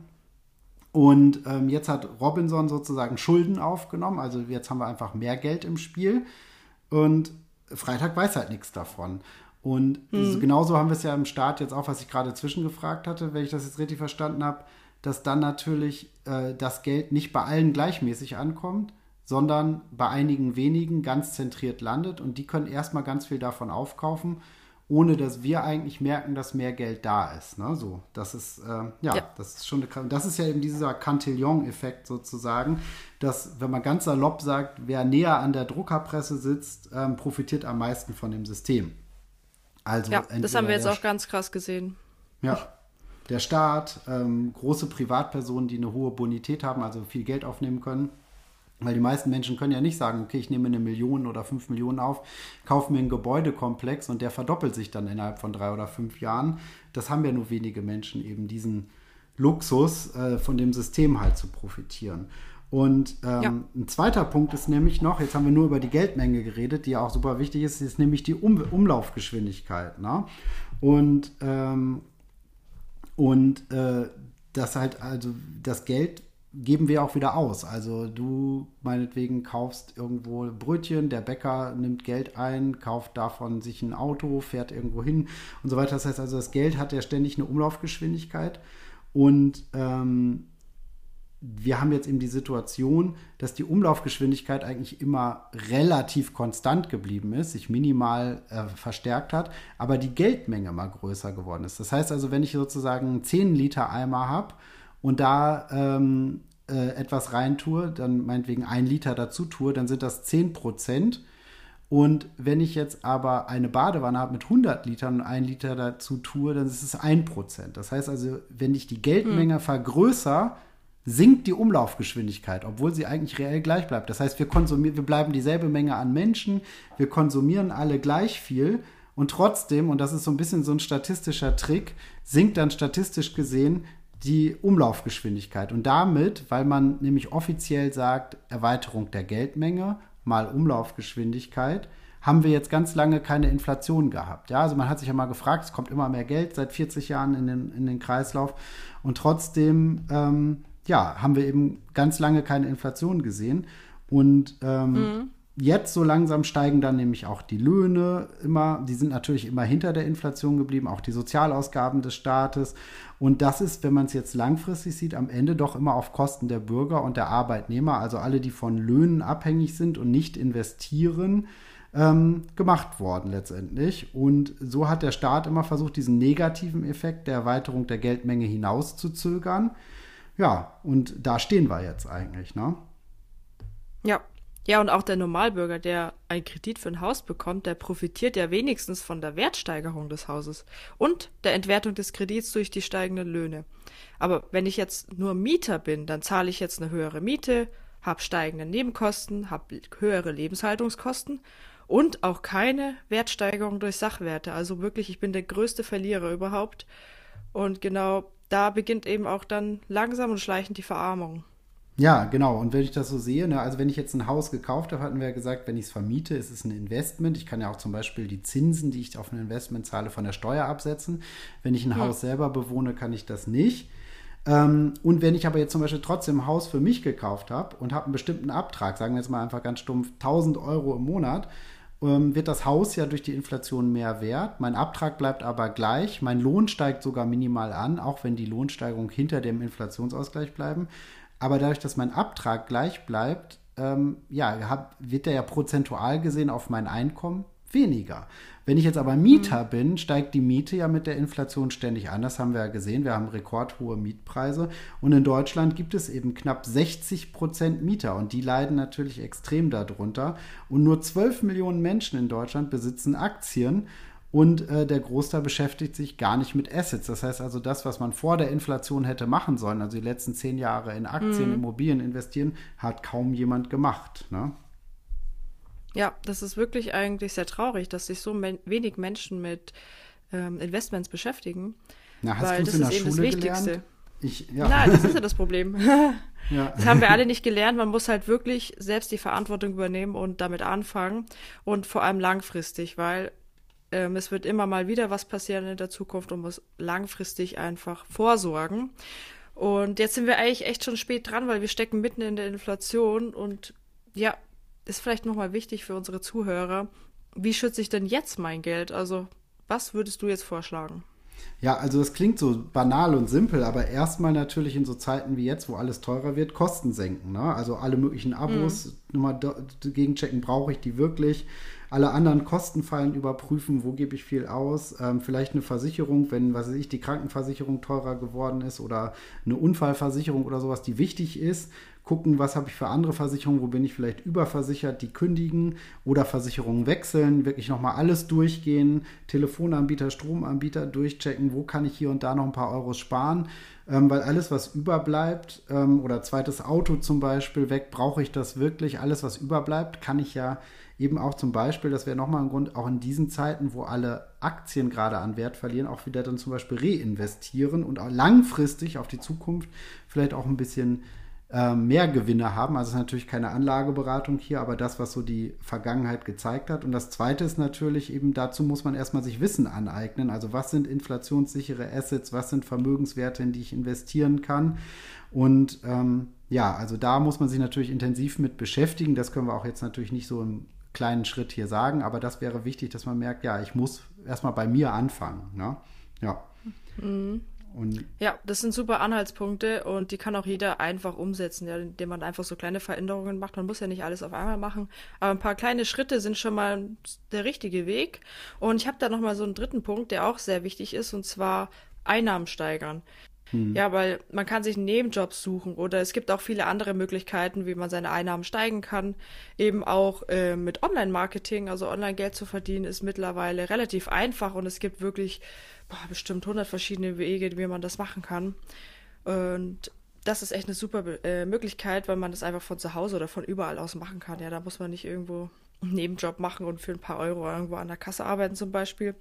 Und ähm, jetzt hat Robinson sozusagen Schulden aufgenommen, also jetzt haben wir einfach mehr Geld im Spiel. Und Freitag weiß halt nichts davon. Und mhm. genauso haben wir es ja im Start jetzt auch, was ich gerade zwischengefragt hatte, wenn ich das jetzt richtig verstanden habe, dass dann natürlich äh, das Geld nicht bei allen gleichmäßig ankommt, sondern bei einigen wenigen ganz zentriert landet und die können erstmal ganz viel davon aufkaufen ohne dass wir eigentlich merken, dass mehr Geld da ist. Ne? So, das ist, äh, ja, ja, das ist schon eine, das ist ja eben dieser Cantillon-Effekt sozusagen, dass, wenn man ganz salopp sagt, wer näher an der Druckerpresse sitzt, ähm, profitiert am meisten von dem System. Also ja, das haben wir jetzt auch ganz krass gesehen. Ja, der Staat, ähm, große Privatpersonen, die eine hohe Bonität haben, also viel Geld aufnehmen können, weil die meisten Menschen können ja nicht sagen, okay, ich nehme eine Million oder fünf Millionen auf, kaufe mir einen Gebäudekomplex und der verdoppelt sich dann innerhalb von drei oder fünf Jahren. Das haben ja nur wenige Menschen, eben diesen Luxus äh, von dem System halt zu profitieren. Und ähm, ja. ein zweiter Punkt ist nämlich noch, jetzt haben wir nur über die Geldmenge geredet, die ja auch super wichtig ist, ist nämlich die um Umlaufgeschwindigkeit. Ne? Und, ähm, und äh, das halt, also das Geld geben wir auch wieder aus. Also du meinetwegen kaufst irgendwo Brötchen, der Bäcker nimmt Geld ein, kauft davon sich ein Auto, fährt irgendwo hin und so weiter. Das heißt also, das Geld hat ja ständig eine Umlaufgeschwindigkeit und ähm, wir haben jetzt eben die Situation, dass die Umlaufgeschwindigkeit eigentlich immer relativ konstant geblieben ist, sich minimal äh, verstärkt hat, aber die Geldmenge mal größer geworden ist. Das heißt also, wenn ich sozusagen 10 Liter Eimer habe und da ähm, äh, etwas reintue, dann meinetwegen ein Liter dazu tue, dann sind das 10 Prozent. Und wenn ich jetzt aber eine Badewanne habe mit 100 Litern und ein Liter dazu tue, dann ist es 1 Prozent. Das heißt also, wenn ich die Geldmenge hm. vergrößere, sinkt die Umlaufgeschwindigkeit, obwohl sie eigentlich reell gleich bleibt. Das heißt, wir konsumieren, wir bleiben dieselbe Menge an Menschen, wir konsumieren alle gleich viel und trotzdem, und das ist so ein bisschen so ein statistischer Trick, sinkt dann statistisch gesehen die Umlaufgeschwindigkeit. Und damit, weil man nämlich offiziell sagt, Erweiterung der Geldmenge mal Umlaufgeschwindigkeit, haben wir jetzt ganz lange keine Inflation gehabt. Ja, also man hat sich ja mal gefragt, es kommt immer mehr Geld seit 40 Jahren in den, in den Kreislauf und trotzdem, ähm, ja, haben wir eben ganz lange keine Inflation gesehen. Und ähm, mhm. Jetzt so langsam steigen dann nämlich auch die Löhne immer, die sind natürlich immer hinter der Inflation geblieben, auch die Sozialausgaben des Staates. Und das ist, wenn man es jetzt langfristig sieht, am Ende doch immer auf Kosten der Bürger und der Arbeitnehmer, also alle, die von Löhnen abhängig sind und nicht investieren, ähm, gemacht worden letztendlich. Und so hat der Staat immer versucht, diesen negativen Effekt der Erweiterung der Geldmenge hinauszuzögern. Ja, und da stehen wir jetzt eigentlich, ne? Ja, ja, und auch der Normalbürger, der einen Kredit für ein Haus bekommt, der profitiert ja wenigstens von der Wertsteigerung des Hauses und der Entwertung des Kredits durch die steigenden Löhne. Aber wenn ich jetzt nur Mieter bin, dann zahle ich jetzt eine höhere Miete, habe steigende Nebenkosten, habe höhere Lebenshaltungskosten und auch keine Wertsteigerung durch Sachwerte. Also wirklich, ich bin der größte Verlierer überhaupt. Und genau da beginnt eben auch dann langsam und schleichend die Verarmung. Ja, genau. Und wenn ich das so sehe, ne, also wenn ich jetzt ein Haus gekauft habe, hatten wir ja gesagt, wenn ich es vermiete, ist es ein Investment. Ich kann ja auch zum Beispiel die Zinsen, die ich auf ein Investment zahle, von der Steuer absetzen. Wenn ich ein ja. Haus selber bewohne, kann ich das nicht. Ähm, und wenn ich aber jetzt zum Beispiel trotzdem ein Haus für mich gekauft habe und habe einen bestimmten Abtrag, sagen wir jetzt mal einfach ganz stumpf 1000 Euro im Monat, ähm, wird das Haus ja durch die Inflation mehr wert. Mein Abtrag bleibt aber gleich. Mein Lohn steigt sogar minimal an, auch wenn die Lohnsteigerung hinter dem Inflationsausgleich bleiben. Aber dadurch, dass mein Abtrag gleich bleibt, ähm, ja, hab, wird der ja prozentual gesehen auf mein Einkommen weniger. Wenn ich jetzt aber Mieter mhm. bin, steigt die Miete ja mit der Inflation ständig an. Das haben wir ja gesehen. Wir haben rekordhohe Mietpreise. Und in Deutschland gibt es eben knapp 60 Prozent Mieter. Und die leiden natürlich extrem darunter. Und nur 12 Millionen Menschen in Deutschland besitzen Aktien. Und äh, der Großteil beschäftigt sich gar nicht mit Assets. Das heißt also, das, was man vor der Inflation hätte machen sollen, also die letzten zehn Jahre in Aktien, mhm. Immobilien investieren, hat kaum jemand gemacht. Ne? Ja, das ist wirklich eigentlich sehr traurig, dass sich so men wenig Menschen mit ähm, Investments beschäftigen. Na, hast weil das ist eben Schule das Wichtigste. Gelernt? Ich, ja. Nein, das ist ja das Problem. ja. Das haben wir alle nicht gelernt. Man muss halt wirklich selbst die Verantwortung übernehmen und damit anfangen. Und vor allem langfristig, weil ähm, es wird immer mal wieder was passieren in der Zukunft und muss langfristig einfach vorsorgen. Und jetzt sind wir eigentlich echt schon spät dran, weil wir stecken mitten in der Inflation und ja, ist vielleicht nochmal wichtig für unsere Zuhörer. Wie schütze ich denn jetzt mein Geld? Also, was würdest du jetzt vorschlagen? Ja, also es klingt so banal und simpel, aber erstmal natürlich in so Zeiten wie jetzt, wo alles teurer wird, Kosten senken. Ne? Also alle möglichen Abos, mhm. nochmal gegenchecken, brauche ich die wirklich? alle anderen Kostenfallen überprüfen, wo gebe ich viel aus, ähm, vielleicht eine Versicherung, wenn, was weiß ich, die Krankenversicherung teurer geworden ist oder eine Unfallversicherung oder sowas, die wichtig ist, gucken, was habe ich für andere Versicherungen, wo bin ich vielleicht überversichert, die kündigen oder Versicherungen wechseln, wirklich nochmal alles durchgehen, Telefonanbieter, Stromanbieter durchchecken, wo kann ich hier und da noch ein paar Euros sparen, ähm, weil alles, was überbleibt ähm, oder zweites Auto zum Beispiel weg, brauche ich das wirklich, alles, was überbleibt, kann ich ja eben auch zum Beispiel, das wäre nochmal ein Grund, auch in diesen Zeiten, wo alle Aktien gerade an Wert verlieren, auch wieder dann zum Beispiel reinvestieren und auch langfristig auf die Zukunft vielleicht auch ein bisschen äh, mehr Gewinne haben. Also es ist natürlich keine Anlageberatung hier, aber das, was so die Vergangenheit gezeigt hat. Und das Zweite ist natürlich eben, dazu muss man erstmal sich Wissen aneignen. Also was sind inflationssichere Assets, was sind Vermögenswerte, in die ich investieren kann. Und ähm, ja, also da muss man sich natürlich intensiv mit beschäftigen. Das können wir auch jetzt natürlich nicht so im kleinen Schritt hier sagen, aber das wäre wichtig, dass man merkt, ja, ich muss erstmal bei mir anfangen. Ne? Ja. Mhm. Und ja, das sind super Anhaltspunkte und die kann auch jeder einfach umsetzen, ja, indem man einfach so kleine Veränderungen macht. Man muss ja nicht alles auf einmal machen, aber ein paar kleine Schritte sind schon mal der richtige Weg. Und ich habe da noch mal so einen dritten Punkt, der auch sehr wichtig ist, und zwar Einnahmen steigern. Hm. Ja, weil man kann sich Nebenjobs suchen oder es gibt auch viele andere Möglichkeiten, wie man seine Einnahmen steigen kann. Eben auch äh, mit Online-Marketing, also Online-Geld zu verdienen, ist mittlerweile relativ einfach und es gibt wirklich boah, bestimmt 100 verschiedene Wege, wie man das machen kann. Und das ist echt eine super äh, Möglichkeit, weil man das einfach von zu Hause oder von überall aus machen kann. Ja, da muss man nicht irgendwo einen Nebenjob machen und für ein paar Euro irgendwo an der Kasse arbeiten zum Beispiel.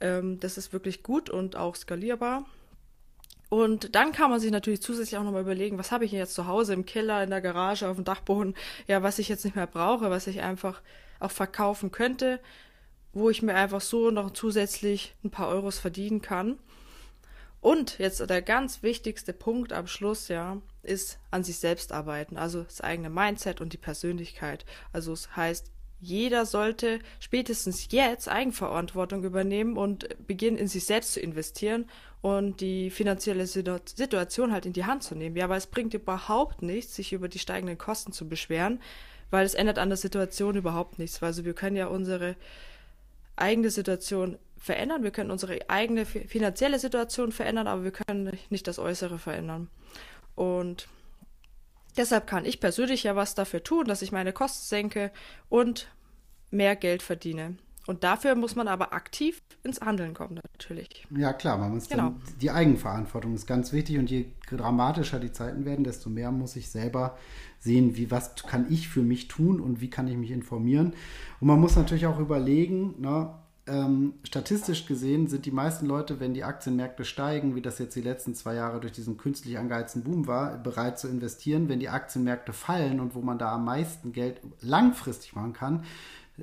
Ähm, das ist wirklich gut und auch skalierbar. Und dann kann man sich natürlich zusätzlich auch nochmal überlegen, was habe ich jetzt zu Hause im Keller, in der Garage, auf dem Dachboden, ja, was ich jetzt nicht mehr brauche, was ich einfach auch verkaufen könnte, wo ich mir einfach so noch zusätzlich ein paar Euros verdienen kann. Und jetzt der ganz wichtigste Punkt am Schluss, ja, ist an sich selbst arbeiten, also das eigene Mindset und die Persönlichkeit. Also es heißt, jeder sollte spätestens jetzt Eigenverantwortung übernehmen und beginnen, in sich selbst zu investieren und die finanzielle Situation halt in die Hand zu nehmen. Ja, weil es bringt überhaupt nichts, sich über die steigenden Kosten zu beschweren, weil es ändert an der Situation überhaupt nichts. Also wir können ja unsere eigene Situation verändern, wir können unsere eigene finanzielle Situation verändern, aber wir können nicht das Äußere verändern. Und deshalb kann ich persönlich ja was dafür tun, dass ich meine Kosten senke und mehr Geld verdiene. Und dafür muss man aber aktiv ins Handeln kommen, natürlich. Ja, klar, man muss genau. dann, die Eigenverantwortung ist ganz wichtig und je dramatischer die Zeiten werden, desto mehr muss ich selber sehen, wie was kann ich für mich tun und wie kann ich mich informieren. Und man muss natürlich auch überlegen, ne, ähm, statistisch gesehen sind die meisten Leute, wenn die Aktienmärkte steigen, wie das jetzt die letzten zwei Jahre durch diesen künstlich angeheizten Boom war, bereit zu investieren. Wenn die Aktienmärkte fallen und wo man da am meisten Geld langfristig machen kann,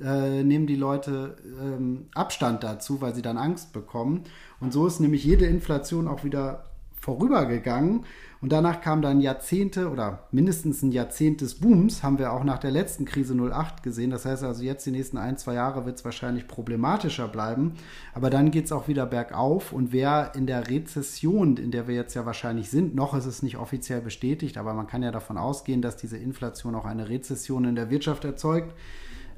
äh, nehmen die Leute ähm, Abstand dazu, weil sie dann Angst bekommen. Und so ist nämlich jede Inflation auch wieder vorübergegangen. Und danach kam dann Jahrzehnte oder mindestens ein Jahrzehnt des Booms, haben wir auch nach der letzten Krise 08 gesehen. Das heißt also, jetzt die nächsten ein, zwei Jahre wird es wahrscheinlich problematischer bleiben. Aber dann geht es auch wieder bergauf. Und wer in der Rezession, in der wir jetzt ja wahrscheinlich sind, noch ist es nicht offiziell bestätigt, aber man kann ja davon ausgehen, dass diese Inflation auch eine Rezession in der Wirtschaft erzeugt.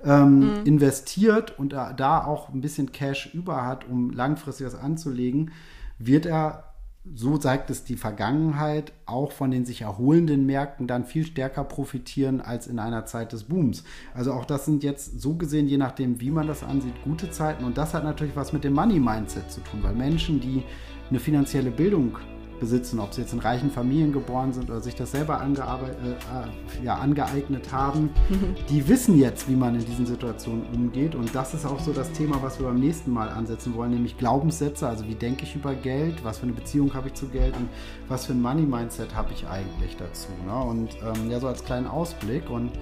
Ähm, mhm. investiert und da, auch ein bisschen Cash über hat, um langfristig was anzulegen, wird er so zeigt es die Vergangenheit, auch von den sich erholenden Märkten dann viel stärker profitieren als in einer Zeit des Booms. Also auch das sind jetzt so gesehen, je nachdem, wie man das ansieht, gute Zeiten. Und das hat natürlich was mit dem Money-Mindset zu tun, weil Menschen, die eine finanzielle Bildung besitzen, ob sie jetzt in reichen Familien geboren sind oder sich das selber äh, äh, ja, angeeignet haben, mhm. die wissen jetzt, wie man in diesen Situationen umgeht. Und das ist auch so das Thema, was wir beim nächsten Mal ansetzen wollen, nämlich Glaubenssätze. Also wie denke ich über Geld, was für eine Beziehung habe ich zu Geld und was für ein Money-Mindset habe ich eigentlich dazu. Ne? Und ähm, ja, so als kleinen Ausblick. Und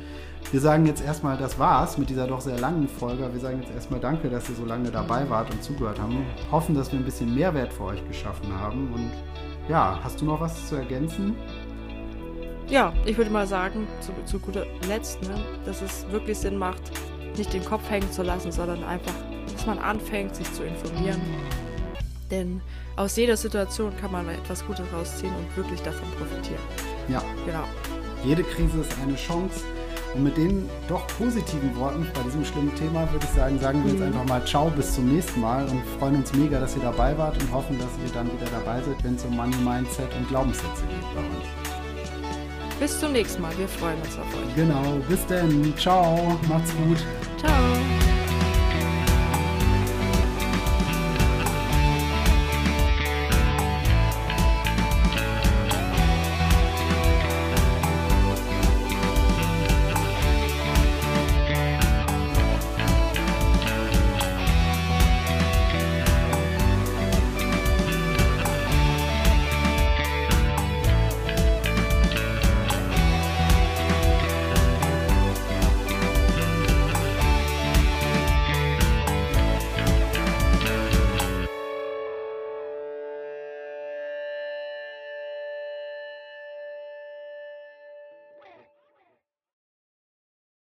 wir sagen jetzt erstmal, das war's mit dieser doch sehr langen Folge. Wir sagen jetzt erstmal Danke, dass ihr so lange dabei wart und zugehört haben. Hoffen, dass wir ein bisschen Mehrwert für euch geschaffen haben und ja, hast du noch was zu ergänzen? Ja, ich würde mal sagen, zu, zu guter Letzt, ne, dass es wirklich Sinn macht, nicht den Kopf hängen zu lassen, sondern einfach, dass man anfängt, sich zu informieren. Denn aus jeder Situation kann man etwas Gutes rausziehen und wirklich davon profitieren. Ja. Genau. Jede Krise ist eine Chance. Und mit den doch positiven Worten bei diesem schlimmen Thema würde ich sagen, sagen wir jetzt mhm. einfach mal Ciao, bis zum nächsten Mal und freuen uns mega, dass ihr dabei wart und hoffen, dass ihr dann wieder dabei seid, wenn es um Money Mindset und Glaubenssätze geht bei uns. Bis zum nächsten Mal. Wir freuen uns auf euch. Genau. Bis dann. Ciao. Macht's gut. Ciao.